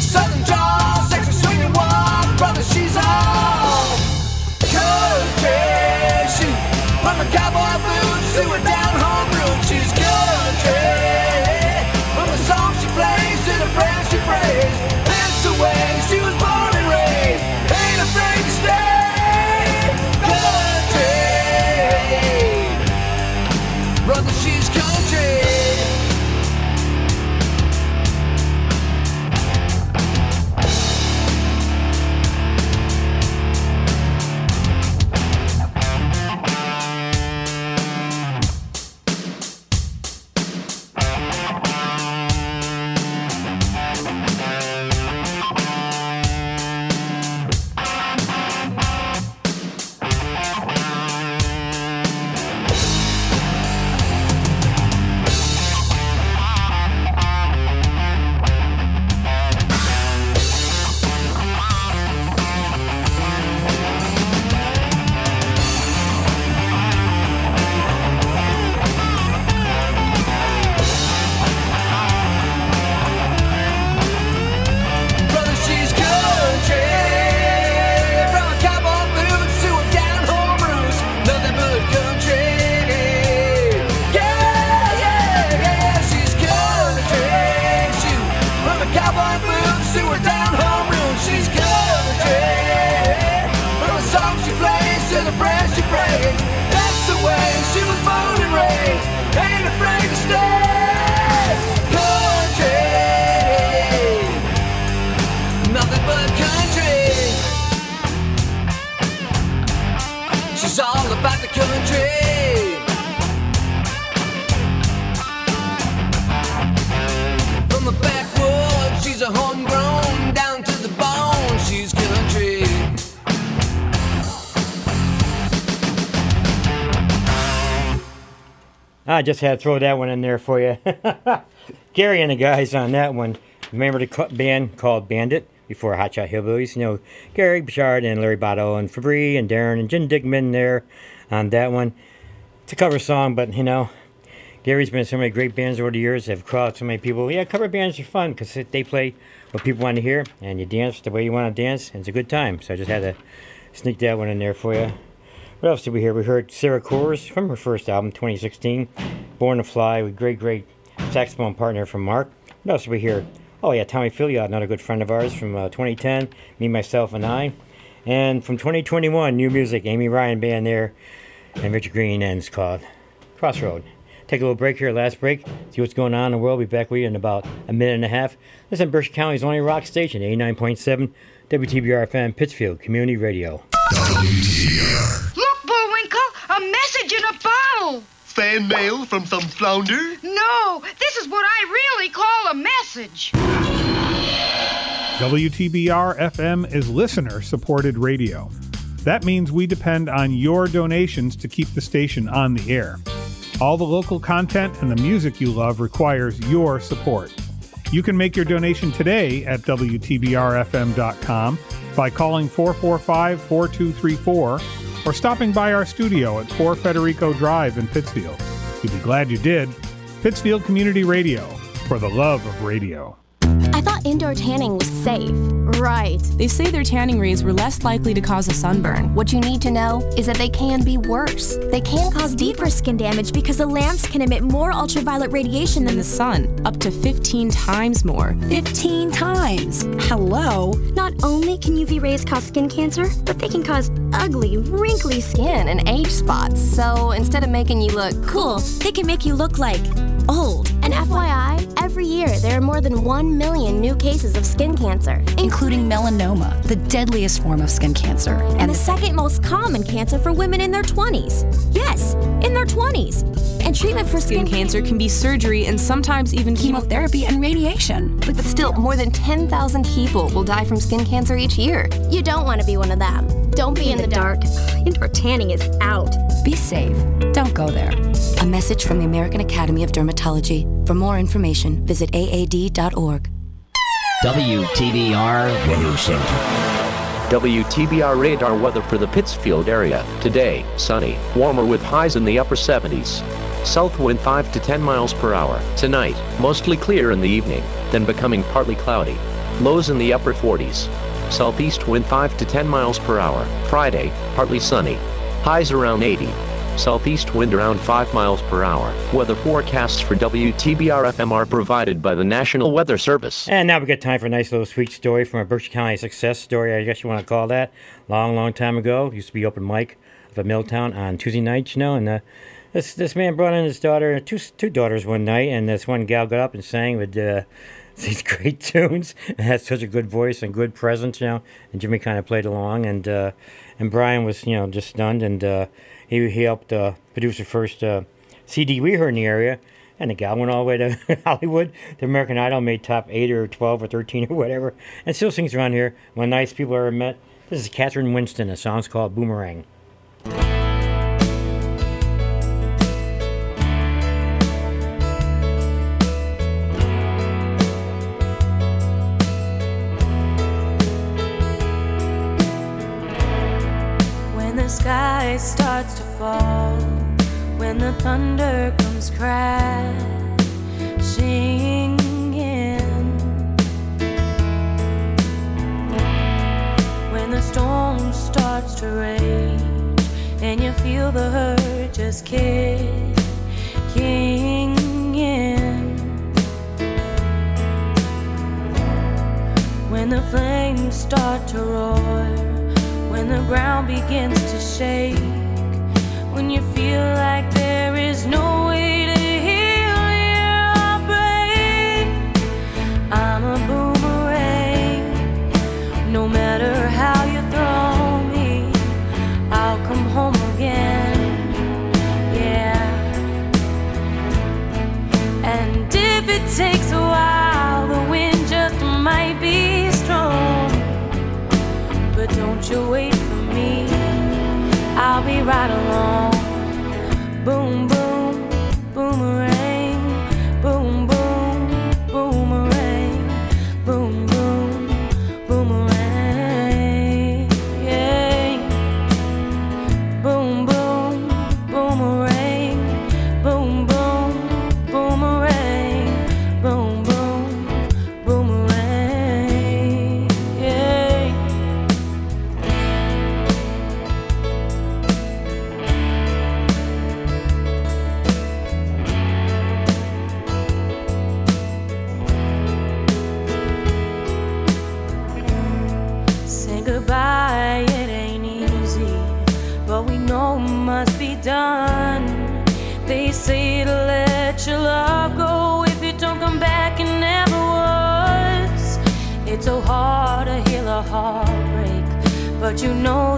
Speaker 2: Just had to throw that one in there for you. Gary and the guys on that one. Remember the band called Bandit before Hot Shot Hillbillies? You know, Gary Bouchard and Larry Botto and Fabri and Darren and Jim Digman there on that one. It's a cover song, but you know, Gary's been in so many great bands over the years. They've crowd so many people. Yeah, cover bands are fun because they play what people want to hear, and you dance the way you want to dance, and it's a good time. So I just had to sneak that one in there for you. What else did we hear? We heard Sarah Coors from her first album, 2016, Born to Fly, with great, great saxophone partner from Mark. What else did we hear? Oh yeah, Tommy Filiault, another good friend of ours from uh, 2010, Me, Myself, and I. And from 2021, new music, Amy Ryan Band there, and Richard Green, and it's called Crossroad. Take a little break here, last break, see what's going on in the world. We'll Be back with you in about a minute and a half. This is Berkshire County's only rock station, 89.7 WTBR FM, Pittsfield Community Radio.
Speaker 28: Bullwinkle, a message in a bottle.
Speaker 7: Fan mail from some flounder?
Speaker 28: No, this is what I really call a message.
Speaker 13: WTBR FM is listener supported radio. That means we depend on your donations to keep the station on the air. All the local content and the music you love requires your support. You can make your donation today at WTBRFM.com by calling 445 4234 or stopping by our studio at 4 Federico Drive in Pittsfield. You'll be glad you did. Pittsfield Community Radio, for the love of radio.
Speaker 29: I thought indoor tanning was safe.
Speaker 30: Right. They say their tanning rays were less likely to cause a sunburn.
Speaker 29: What you need to know is that they can be worse. They can cause deeper skin damage because the lamps can emit more ultraviolet radiation than
Speaker 30: the sun, up to 15 times more.
Speaker 29: 15 times. Hello. Not only can UV rays cause skin cancer, but they can cause ugly, wrinkly skin and age spots. So instead of making you look cool, they can make you look like old. And FYI, every year there are more than 1 million new cases of skin cancer,
Speaker 31: including melanoma, the deadliest form of skin cancer.
Speaker 29: and the second most common cancer for women in their 20s. Yes, in 20s. And treatment for
Speaker 30: Skin cancer can be surgery and sometimes even
Speaker 31: chemotherapy and radiation.
Speaker 29: But still, more than 10,000 people will die from skin cancer each year. You don't want to be one of them. Don't be in the dark. Indoor tanning is out.
Speaker 31: Be safe. Don't go there. A message from the American Academy of Dermatology. For more information, visit aad.org.
Speaker 4: WTBR Weather Center.
Speaker 5: WTBR radar weather for the Pittsfield area. Today, sunny, warmer with highs in the upper 70s. South wind 5 to 10 miles per hour. Tonight, mostly clear in the evening, then becoming partly cloudy. Lows in the upper 40s. Southeast wind 5 to 10 miles per hour. Friday, partly sunny. Highs around 80. Southeast wind around 5 miles per hour. Weather forecasts for WTBR FM are provided by the National Weather Service.
Speaker 2: And now we got time for a nice little sweet story from a Berkshire County success story, I guess you want to call that. Long, long time ago, used to be open mic of a Milltown on Tuesday nights, you know, and uh, this this man brought in his daughter, two two daughters one night, and this one gal got up and sang with uh, these great tunes and had such a good voice and good presence, you know. And Jimmy kind of played along, and uh, and Brian was, you know, just stunned, and uh, he he helped uh, produce the first uh, CD we heard in the area. And the guy went all the way to Hollywood. The American Idol made top eight or twelve or thirteen or whatever, and still sings around here. One of the nice people I ever met. This is Catherine Winston. The song's called Boomerang.
Speaker 32: Starts to fall, when the thunder comes crashing in, when the storm starts to rage, and you feel the hurt just kicking in. When the flames start to roar, when the ground begins to shake, when you feel like there is no way to heal your break. I'm a boomerang, no matter how you throw me, I'll come home again. Yeah. And if it takes right along.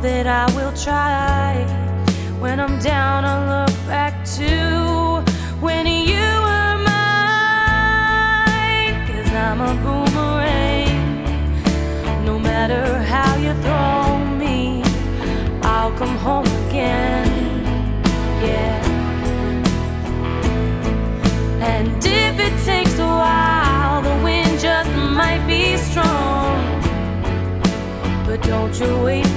Speaker 32: that I will try. When I'm down, I look back to when you were mine. Cause I'm a boomerang. No matter how you throw me, I'll come home again. Yeah. And if it takes a while, the wind just might be strong. But don't you wait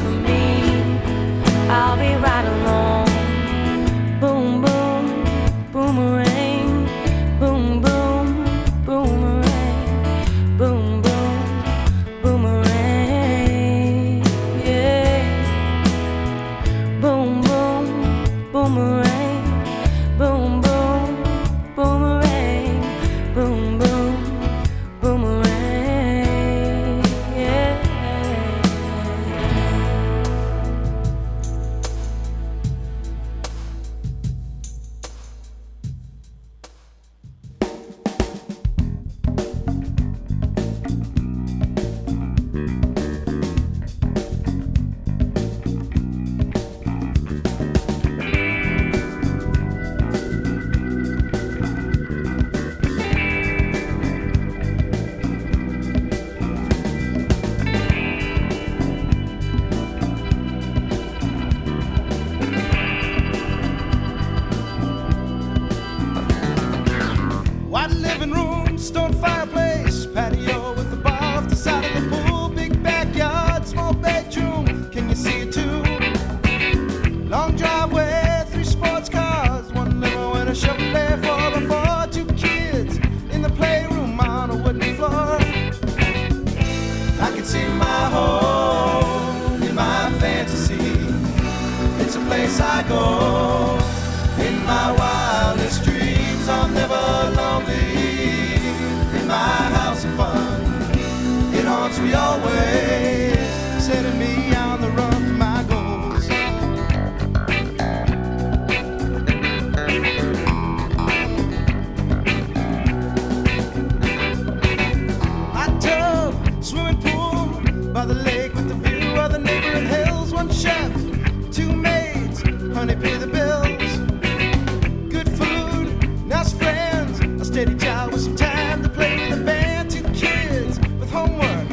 Speaker 33: steady job with some time to play the band. Two kids with homework,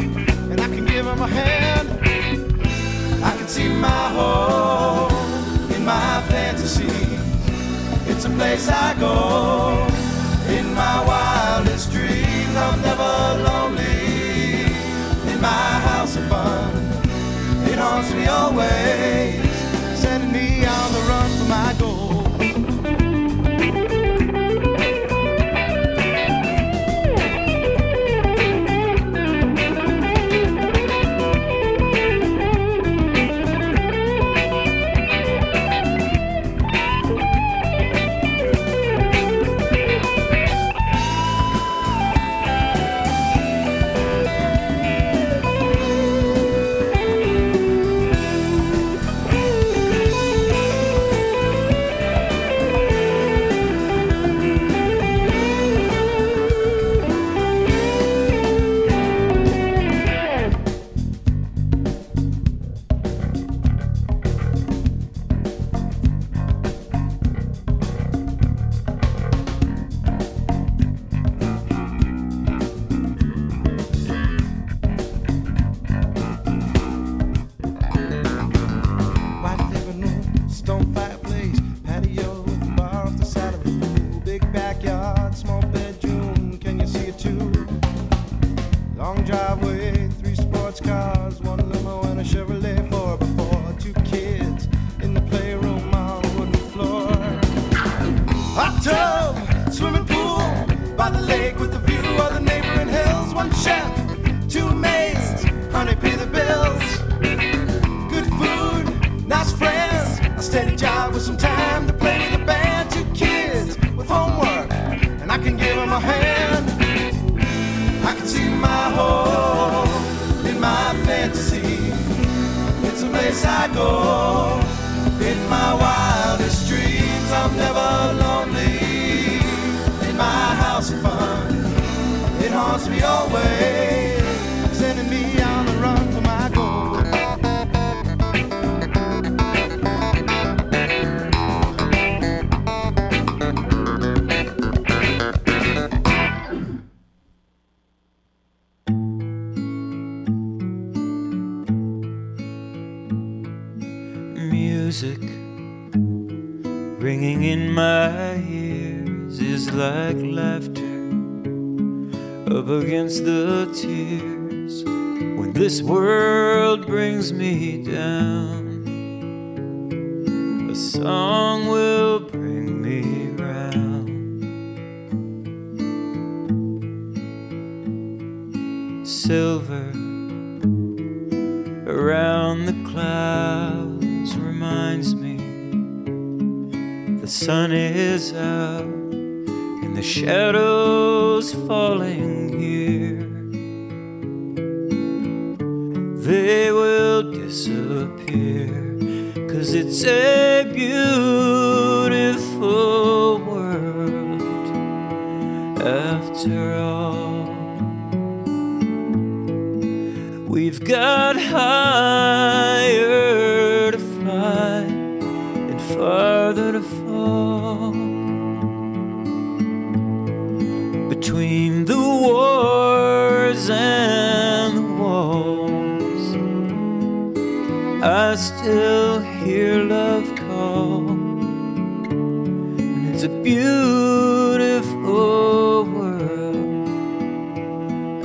Speaker 33: and I can give them a hand. I can see my home in my fantasy. It's a place I go.
Speaker 34: Between the wars and the walls, I still hear love call. And it's a beautiful world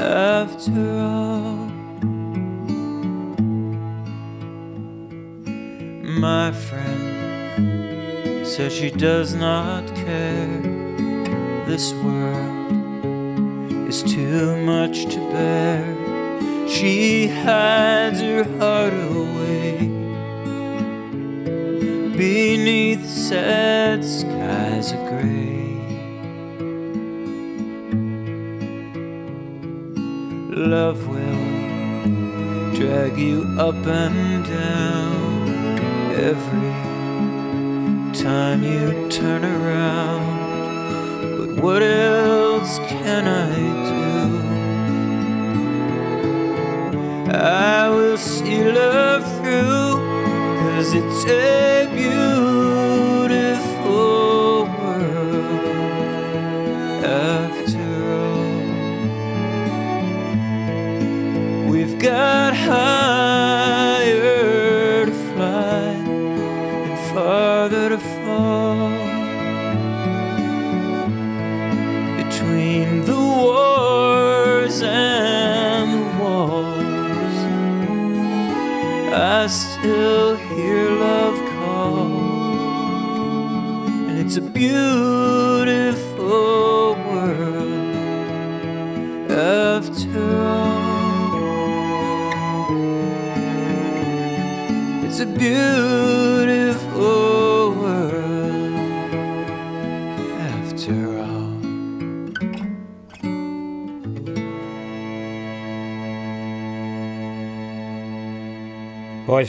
Speaker 34: after all. My friend says she does not care. This world is too much to bear. She hides her heart away beneath sad skies of gray. Love will drag you up and down every time you turn around. But what else can I do? I will see love through, cause it's a beautiful world after all. We've got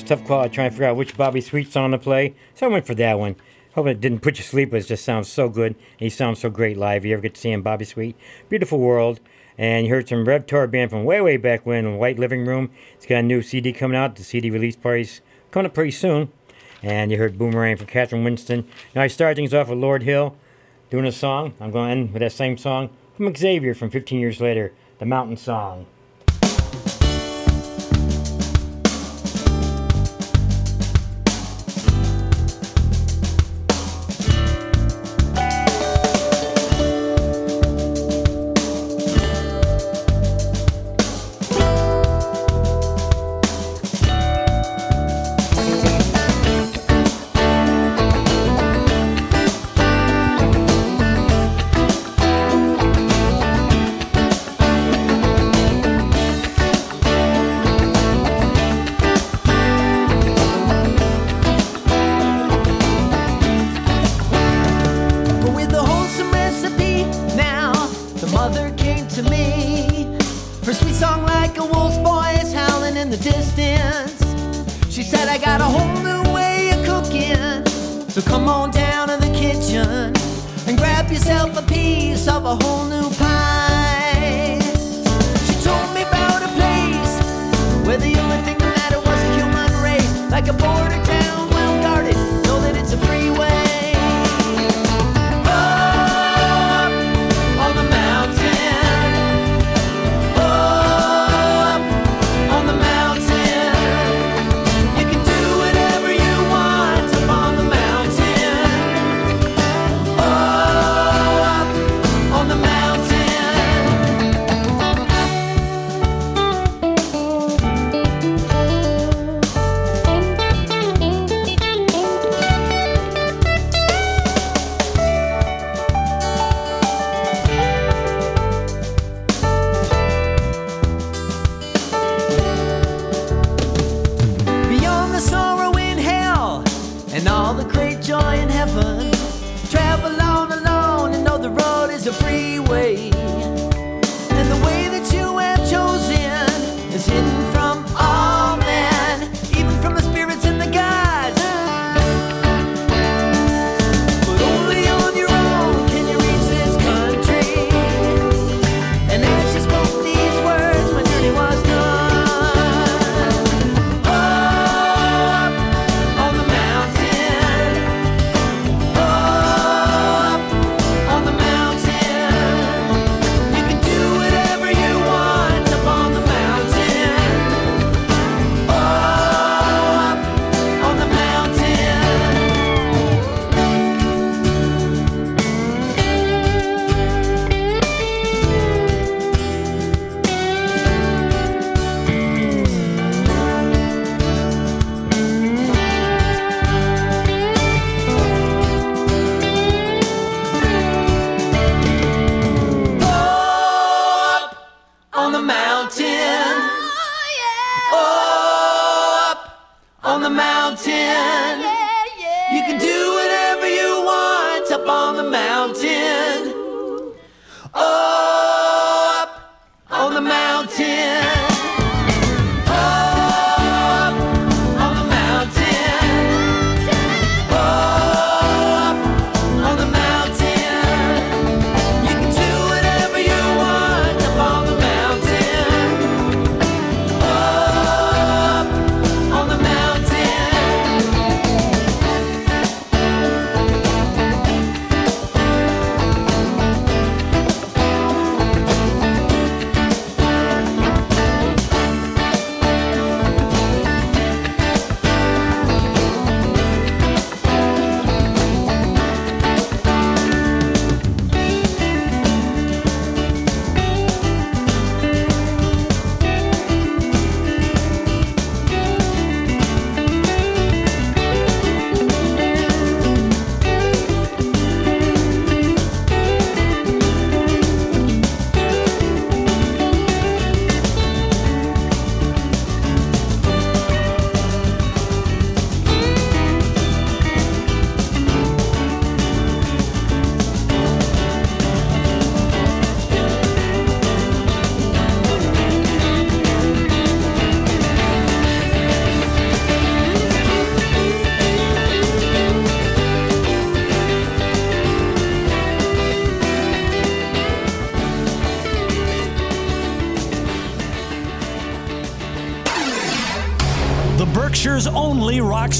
Speaker 34: A
Speaker 2: tough call trying to figure out which Bobby Sweet song to play. So I went for that one. Hope it didn't put you to sleep, but it just sounds so good. And he sounds so great live. You ever get to see him, Bobby Sweet? Beautiful World. And you heard some Rev Tour band from way, way back when, in White Living Room. It's got a new CD coming out. The CD release party's coming up pretty soon. And you heard Boomerang from Catherine Winston. Now I started things off with Lord Hill doing a song. I'm going to end with that same song from Xavier from 15 years later, The Mountain Song.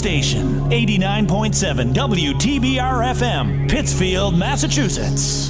Speaker 35: Station, 89.7 WTBR FM, Pittsfield, Massachusetts.